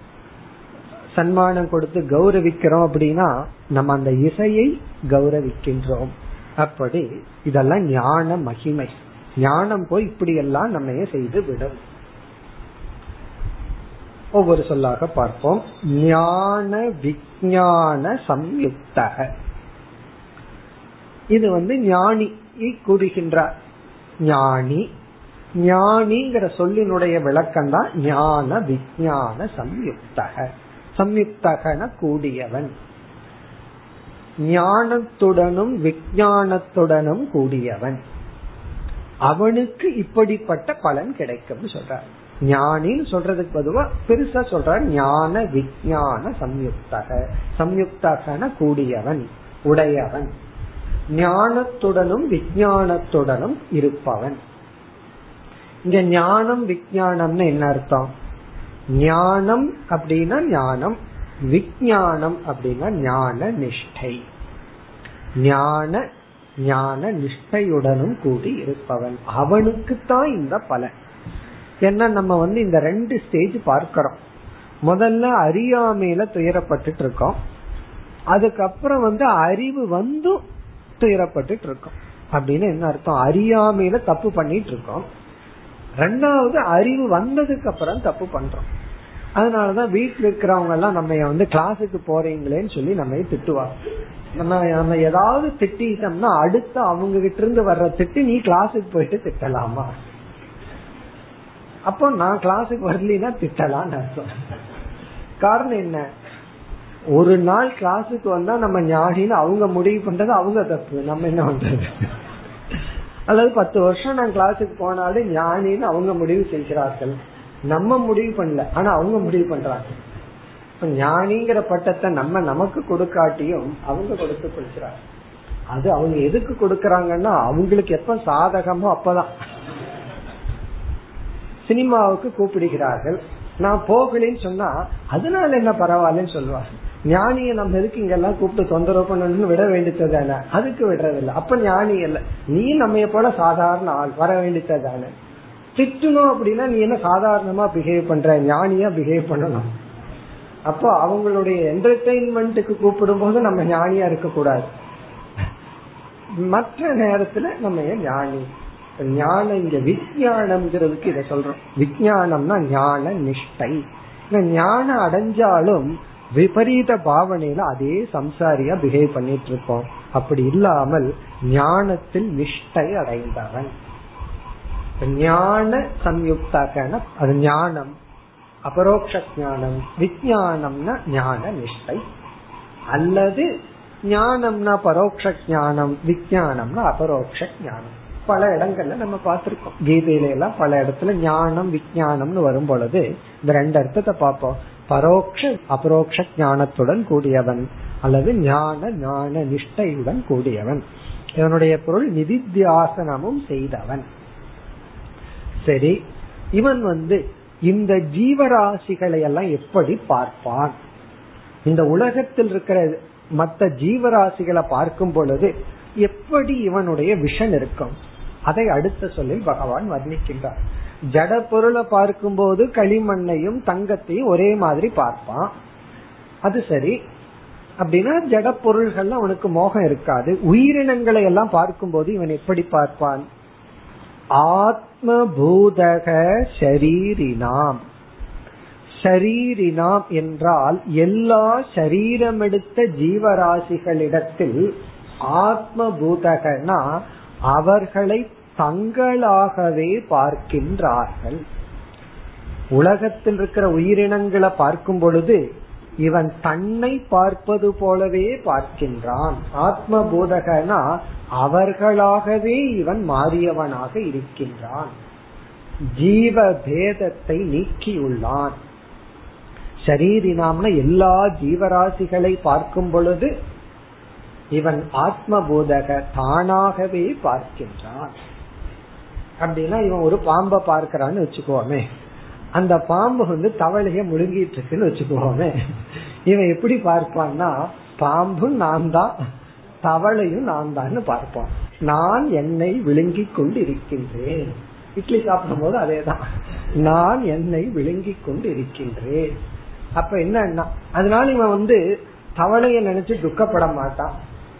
சன்மானம் கொடுத்து கௌரவிக்கிறோம் அப்படின்னா நம்ம அந்த இசையை கௌரவிக்கின்றோம். அப்படி இதெல்லாம் ஞான மகிமை. ஞானம் போய் இப்படி எல்லாம் நம்ம செய்து விடும். ஒவ்வொரு சொல்லாக பார்ப்போம். ஞான விஞ்ஞான சம்யுக்தக. இது வந்து ஞானி கூறுகின்றார். ஞானி ஞானிங்கிற சொல்லினுடைய விளக்கம் தான் ஞான விஞ்ஞான சம்யுக்தக. சம்யுக்தகன கூடியவன். ஞானத்துடனும் விஞ்ஞானத்துடனும் கூடியவன். அவனுக்கு இப்படிப்பட்ட பலன் கிடைக்கும் சொல்றார். ஞானின்னு சொல்றதுக்கு பொதுவா பெருசா சொல்ற ஞான விஞ்ஞான சம்யுக்தக. சம்யுக்தகன கூடியவன் உடையவன். ஞானத்துடனும் விஞ்ஞானத்துடனும் இருப்பவன். இங்க ஞானம் விஞ்ஞானம்னு என்ன அர்த்தம்? ஞானம் அப்படின்னா ஞானம் விஞ்ஞானம் அப்படின்னா ஞான நிஷ்டை. ஞான ஞான நிஷ்டையுடனும் கூடி இருப்பவன். அவனுக்குத்தான் இந்த பலன். ஏன்னா நம்ம வந்து இந்த ரெண்டு ஸ்டேஜ் பார்க்கிறோம். முதல்ல அறியாமையில துயரப்பட்டுட்டு இருக்கோம். அதுக்கப்புறம் வந்து அறிவு வந்து துயரப்பட்டு இருக்கோம். அப்படின்னு என்ன அர்த்தம்? அறியாமையில தப்பு பண்ணிட்டு இருக்கோம். ரெண்டாவது அறிவு வந்ததுக்கு அப்புறம் தப்பு பண்றோம். அதனாலதான் வீட்டுல இருக்கிறவங்க எல்லாம் நம்ம வந்து கிளாஸுக்கு போறீங்களேன்னு சொல்லி நம்ம திட்டுவாங்க. நம்ம நம்ம ஏதாவது திட்டோம்னா அடுத்து அவங்க கிட்ட இருந்து வர்ற திட்டு நீ கிளாஸுக்கு போயிட்டு திட்டலாமா? அப்போ நான் கிளாஸுக்கு வரலன்னா திட்டலாம்னு அர்த்தம். காரணம் என்ன? ஒரு நாள் கிளாஸுக்கு வந்தா நம்ம ஞானின்னு அவங்க முடிவு பண்றது அவங்க தப்பு. நம்ம என்ன பண்றது? அதாவது பத்து வருஷம் நான் கிளாஸுக்கு போனாலும் ஞானின்னு அவங்க முடிவு செய்கிறார்கள். நம்ம முடிவு பண்ணல. ஆனா அவங்க முடிவு பண்றாங்க. ஞானிங்கிற பட்டத்தை நம்ம நமக்கு கொடுக்காட்டியும் அவங்க கொடுத்து கொடுக்கிறாங்க அது அவங்க எதுக்கு கொடுக்கறாங்கன்னா அவங்களுக்கு எப்ப சாதகமோ அப்பதான். சினிமாவுக்கு கூப்பிடுகிறார்கள். நான் போகலன்னு சொன்னா அதனால என்ன பரவாயில்லன்னு சொல்லுவாங்க ஞானிய நம்ம எதுக்கு இங்கெல்லாம் கூப்பிட்டு தொந்தரவு பண்ணணும்னு விட வேண்டியது அதுக்கு விடுறதில்ல. அப்ப ஞானி இல்ல. நீ நம்ம போல சாதாரண ஆள். வர வேண்டியது திட்டணும் அப்படின்னா நீ என்ன சாதாரணமா பிஹேவ் பண்ற? ஞானியா பிஹேவ் பண்ணணும் அப்போ அவங்களுடைய என்டர்டைன்மெண்ட்டுக்கு கூப்பிடும் போது நம்ம ஞானியா இருக்க கூடாது மற்ற நேரத்துல நம்ம ஞானி? ஞானம் இங்க விஜயானம்ங்கிறதுக்கு இதை சொல்றோம். விஜயானம்னா ஞான நிஷ்டை. ஞானம் அடைஞ்சாலும் விபரீத பாவனையில அதே சம்சாரியா பிஹேவ் பண்ணிட்டு இருக்கோம். அப்படி இல்லாமல் ஞானத்தில் நிஷ்டை அடைந்தவன். ஞான சம்யுக்தாக்கான அது ஞானம் அபரோக்ஷ ஞானம் விஜயானம்னா ஞான நிஷ்டை. அல்லது ஞானம்னா பரோட்ச ஞானம் விஜயானம்னா அபரோக்ஷ ஞானம். பல இடங்கள்ல நம்ம பார்த்திருக்கோம். கீதையில எல்லாம் பல இடத்துல ஞானம் விஜயானம்னு வரும் பொழுது இந்த ரெண்டு அர்த்தத்தை பார்ப்போம். பரோக்ஷ அபரோக்ஷ ஞானத்துடன் கூடியவன் அல்லது ஞான ஞான நிஷ்டையுடன் கூடியவன். இதனுடைய பொருள் நிதித்தியாசனமும் செய்தவன். சரி இவன் வந்து இந்த ஜீவராசிகளை எல்லாம் எப்படி பார்ப்பான்? இந்த உலகத்தில் இருக்கிற மற்ற ஜீவராசிகளை பார்க்கும் பொழுது எப்படி இவனுடைய விஷன் இருக்கும்? அதை அடுத்த சொல்லில் பகவான் வர்ணிக்கின்றார். ஜட பொருளை பார்க்கும்போது களிமண்ணையும் தங்கத்தையும் ஒரே மாதிரி பார்ப்பான். அது சரி. அப்படின்னா ஜட பொருள்கள்ல அவனுக்கு மோகம் இருக்காது. உயிரினங்களை எல்லாம் பார்க்கும்போது இவன் எப்படி பார்ப்பான்? ஆத்ம பூதக ஷரீரினாம். ஷரீரினாம் என்றால் எல்லா சரீரமெடுத்த ஜீவராசிகளிடத்தில் ஆத்ம பூதகனா அவர்களை தங்களாகவே பார்க்கின்றார்கள். உலகத்தில் இருக்கிற உயிரினங்களை பார்க்கும் பொழுது இவன் தன்னை பார்ப்பது போலவே பார்க்கின்றான். ஆத்ம பூதகனா அவர்களாகவே இவன் மாறியவனாக இருக்கின்றான். ஜீவ பேதத்தை நீக்கியுள்ளான். சரீரினாம்னா எல்லா ஜீவராசிகளை பார்க்கும் பொழுது இவன் ஆத்ம பூதக தானாகவே பார்க்கின்றான். அப்படின்னா இவன் ஒரு பாம்பை பார்க்கிறான்னு வச்சுக்கோமே. அந்த பாம்பு வந்து தவளைய முழுங்கிட்டு இருக்குன்னு வச்சுக்கோமே. இவன் எப்படி பார்ப்பான்னா பாம்பும் நான் தான் தவளையும் நான் தான் பார்ப்பான். நான் என்னை விழுங்கி கொண்டு இருக்கின்றேன் இட்லி சாப்பிடும் போது அதேதான். நான் என்னை விழுங்கி கொண்டு இருக்கின்றேன் அப்ப என்ன அதனால இவன் வந்து தவளைய நினைச்சு துக்கப்பட மாட்டான்.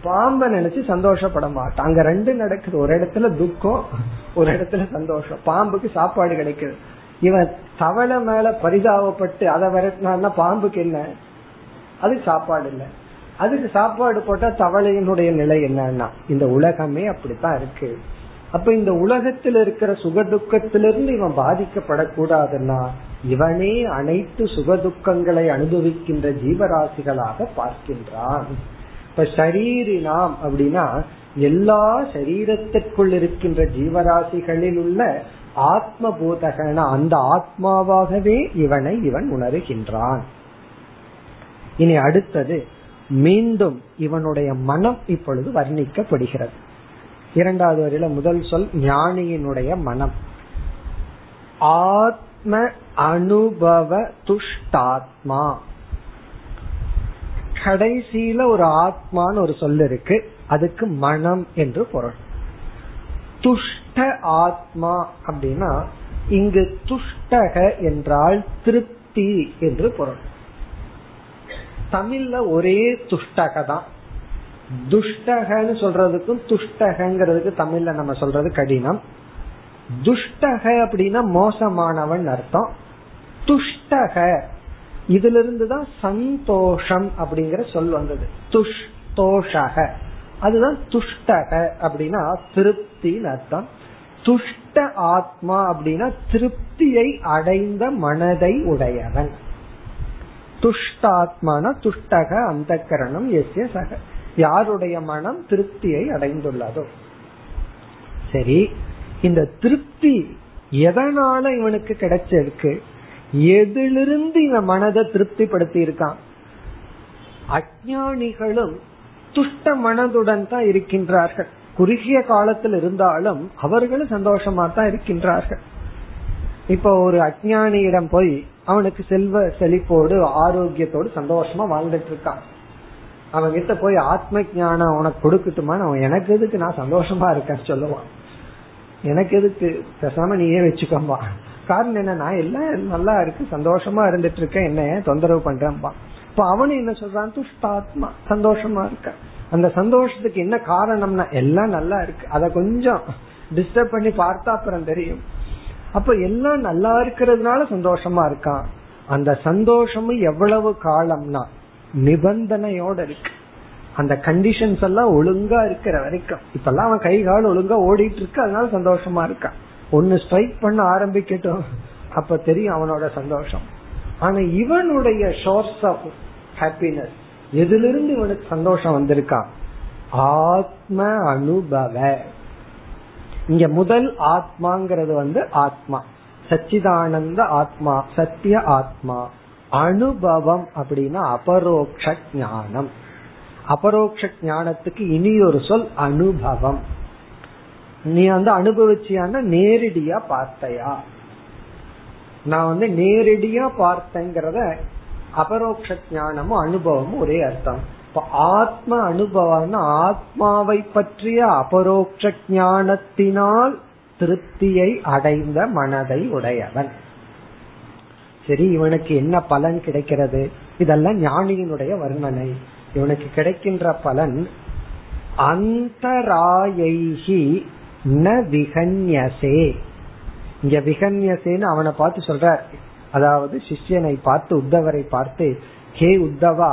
பாம்பை நினைச்சு சந்தோஷப்பட மாட்டான் அங்க ரெண்டு நடக்குது. ஒரு இடத்துல துக்கம் ஒரு இடத்துல சந்தோஷம். பாம்புக்கு சாப்பாடு கிடைக்குது. இவன் தவளை மேல பரிதாபப்பட்டு அதை விரட்டினா பாம்புக்கு என்ன? அது சாப்பாடு இல்லை. அதுக்கு சாப்பாடு போட்டா தவளையினுடைய நிலை என்னன்னா இந்த உலகமே அப்படித்தான் இருக்கு. அப்ப இந்த உலகத்தில் இருக்கிற சுகதுக்கத்திலிருந்து இவன் பாதிக்கப்படக்கூடாதுன்னா இவனே அனைத்து சுகதுக்கங்களை அனுபவிக்கின்ற ஜீவராசிகளாக பார்க்கின்றான். இப்ப சரீரினாம் அப்படின்னா எல்லா சரீரத்திற்குள் இருக்கின்ற ஜீவராசிகளில் உள்ள ஆத்ம பூதகன அந்த ஆத்மாவாகவே இவனை இவன் உணர்கின்றான். இனி அடுத்தது மீண்டும் இவனுடைய மனம் இப்பொழுது வர்ணிக்கப்படுகிறது. இரண்டாவது வரையில முதல் சொல் ஞானியினுடைய மனம். ஆத்ம அனுபவ துஷ்டாத்மா. கடைசியில ஒரு ஆத்மான்னு ஒரு சொல் இருக்கு. அதுக்கு மனம் என்று பொருள். துஷ்ட ஆத்மா அப்படின்னா இங்கு துஷ்டக என்றால் திருப்தி என்று பொருள். தமிழ்ல ஒரே துஷ்டக தான் துஷ்டகன்னு சொல்றதுக்கும் துஷ்டகங்கிறதுக்கு தமிழ்ல நம்ம சொல்றது கடினம். துஷ்டக அப்படின்னா மோசமானவன் அர்த்தம். துஷ்டக இதுல இருந்துதான் சந்தோஷம் அப்படிங்கிற சொல் வந்தது. துஷ்தோஷக அதுதான் துஷ்டக அப்படின்னா திருப்தின்னு அர்த்தம். துஷ்ட ஆத்மா அப்படின்னா திருப்தியை அடைந்த மனதை உடையவன். துஷ்டாத்மான துஷ்டக அந்த கரணம் எஸ்ய சக. யாருடைய மனம் திருப்தியை அடைந்துள்ளதோ. சரி இந்த திருப்தி எதனால இவனுக்கு கிடைச்சிருக்கு? எதிலிருந்து இவன் மனதை திருப்திப்படுத்தி இருக்கான் அஜானிகளும் துஷ்ட மனதுடன் தான் இருக்கின்றார்கள். குறுகிய காலத்தில் இருந்தாலும் அவர்களும் சந்தோஷமா தான் இருக்கின்றார்கள். இப்போ ஒரு அஜானியிடம் போய் அவனுக்கு செல்வ செழிப்போடு ஆரோக்கியத்தோடு சந்தோஷமா வாழ்ந்துட்டு இருக்கான். அவன் கிட்ட போய் ஆத்ம ஞானம் உனக்கு கொடுக்கட்டுமான்னு அவன் எனக்கு எதுக்கு? நான் சந்தோஷமா இருக்கேன்னு சொல்லுவான். எனக்கு எதுக்கு? பேசாம நீயே வச்சுக்கம்பா காரணம் என்ன நான் எல்லாம் நல்லா இருக்கு சந்தோஷமா இருந்துட்டு இருக்கேன் என்ன தொந்தரவு பண்றேன்பா. இப்ப அவனு என்ன சொல்றான்? துஷ்டாத்மா சந்தோஷமா இருக்க. அந்த சந்தோஷத்துக்கு என்ன காரணம்னா எல்லாம் நல்லா இருக்கு. அத கொஞ்சம் டிஸ்டர்ப் பண்ணி பார்த்தா அப்புறம் தெரியும். அப்ப எல்லாம் நல்லா இருக்கிறதுனால சந்தோஷமா இருக்கான். அந்த சந்தோஷமும் எவ்வளவு காலம்னா நிபந்தனையோட இருக்கு. அந்த கண்டிஷன்ஸ் எல்லாம் ஒழுங்கா இருக்கிற வரைக்கும். இப்பெல்லாம் அவன் கை கால் ஒழுங்கா ஓடிட்டு இருக்கு அதனால சந்தோஷமா இருக்கான். ஒன்னு ஸ்ட்ரைக் பண்ண ஆரம்பிக்கட்டும். அப்ப தெரியும் அவனோட சந்தோஷம். ஆனா இவனுடைய சோர்ஸ் ஆஃப் ஹாப்பினஸ் எதிலிருந்து இவனுக்கு சந்தோஷம் வந்திருக்கான் ஆத்ம அனுபவ. இங்க முதல் ஆத்மாங்கிறது வந்து ஆத்மா. சச்சிதானந்த ஆத்மா சத்திய ஆத்மா. அனுபவம் அப்படின்னா அபரோக்ஷ ஞானம். அபரோக்ஷ ஞானத்துக்கு இனி ஒரு சொல் அனுபவம். நீ வந்து அனுபவிச்சியான நேரடியா பார்த்தையா? நான் வந்து நேரடியா பார்த்தேங்கிறத அபரோக்ஷ ஞானமும் அனுபவமும் ஒரே அர்த்தம். இப்ப ஆத்ம அனுபவம்னா ஆத்மாவை பற்றிய அபரோக்ஷ ஞானத்தினால் திருப்தியை அடைந்த மனதை உடையவன். சரி இவனுக்கு என்ன பலன் கிடைக்கிறது? இதெல்லாம் ஞானியினுடைய வர்ணனை. இவனுக்கு கிடைக்கின்ற பலன் அந்தராயைகி ந விகன்யசே இங்க விகன்யசேன்னு அவனை பார்த்து சொல்ற அதாவது சிஷ்யனை பார்த்து உத்தவரை பார்த்து ஹே உத்தவா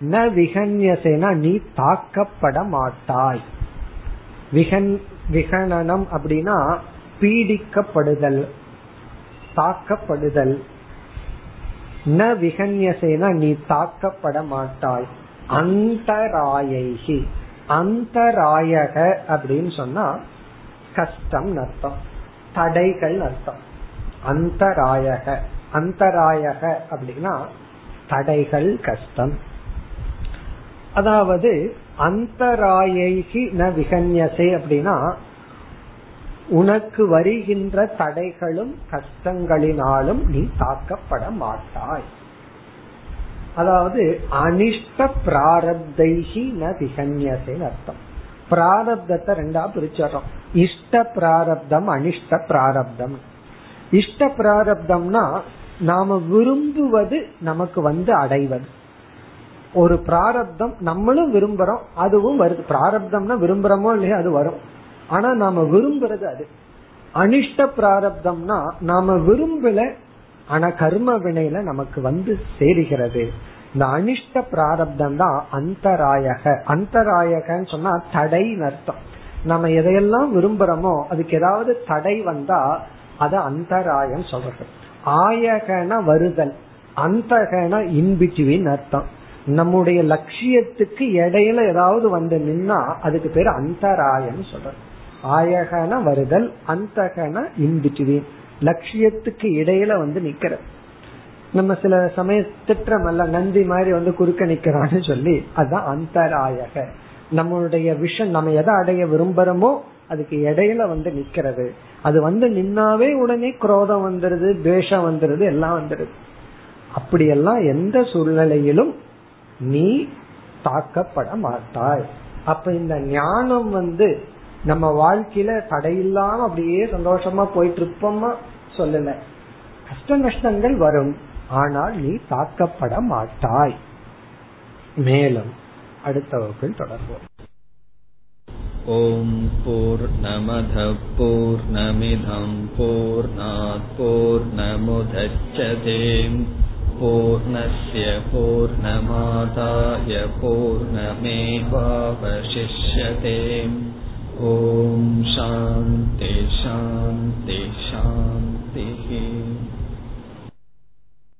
ந விகன்யசேனா நீ தாக்கப்பட மாட்டாய் விகன் விகனனம் அப்படின்னா பீடிக்கப்படுதல் தாக்கப்படுதல். ந விகன்யசேனா நீ தாக்கப்பட மாட்டாய் அந்தராயகி அந்தராயக அப்படின்னு சொன்னா கஷ்டம் அர்த்தம் தடைகள் அர்த்தம் அந்தராயக அந்தராயக அப்படின்னா தடைகள் கஷ்டம். அதாவது அந்தராயகி ந விகன்யசே அப்படின்னா உனக்கு வருகின்ற தடைகளும் கஷ்டங்களினாலும் நீ தாக்கப்பட மாட்டாய். அதாவது அனிஷ்ட பிராரப்தைகி ந விகன்யசேன்னு அர்த்தம். பிராரப்தத்தை ரெண்டா பிரிச்சிடறோம். இஷ்ட பிராரப்தம் அனிஷ்ட பிராரப்தம். இஷ்ட பிராரப்தம்னா நாம விரும்புவது நமக்கு வந்து அடைவது. ஒரு பிராரப்தம் நம்மளும் விரும்புறோம் அதுவும் வருது. பிராரப்தம்னா விரும்புறோமோ இல்லையா அது வரும். ஆனா நாம விரும்புறது அது. அனிஷ்ட பிராரப்தம்னா நாம விரும்பல ஆனா கர்ம வினையில நமக்கு வந்து சேருகிறது. இந்த அனிஷ்ட பிராரப்தம் தான் அந்தராயக. அந்தராயகன்னு சொன்னா தடை அர்த்தம். நம்ம எதையெல்லாம் விரும்புறோமோ அதுக்கு ஏதாவது தடை வந்தா அத அந்தராயம் சொல்றது. ஆயகன வருதல் அந்தகன இன்பிட்வீன் அர்த்தம். நம்முடைய லட்சியத்துக்கு இடையில ஏதாவது வந்து நின்னா அதுக்கு பேர் அந்தராயம் சொல்றது. ஆயகன வருதல் அந்தகன இன்பிட்வீன் லட்சியத்துக்கு இடையில வந்து நிக்கிறது. நம்ம சில சமய திட்டமல்ல நந்தி மாதிரி வந்து குறுக்க நிக்கிறான்னு சொல்லி அதுதான் அந்தராயக. நம்மளுடைய விஷன் நம்ம எதை அடைய விரும்புறோமோ அதுக்கு இடையில வந்து நிக்கிறது. அது வந்து நின்னாவே உடனே குரோதம் வந்துருது துவேஷம் வந்துருது எல்லாம் வந்துருது. அப்படியெல்லாம் எந்த சூழ்நிலையிலும் நீ தாக்கப்பட மாட்டாய். அப்ப இந்த ஞானம் வந்து நம்ம வாழ்க்கையில தடையில்லாம அப்படியே சந்தோஷமா போயிட்டு இருப்போமா சொல்லல. கஷ்ட நஷ்டங்கள் வரும். ஆனால் நீ தாக்கப்பட மாட்டாய் மேலும் அடுத்த வகுப்பில் தொடர்போம் ॐ पूर्णमधः पूर्णमिधं पूर्णात् पूर्णमुदच्छते पूर्णस्य पूर्णमादाय पूर्णमेवावशिष्यते ॐ शान्ति शान्ति शान्तिः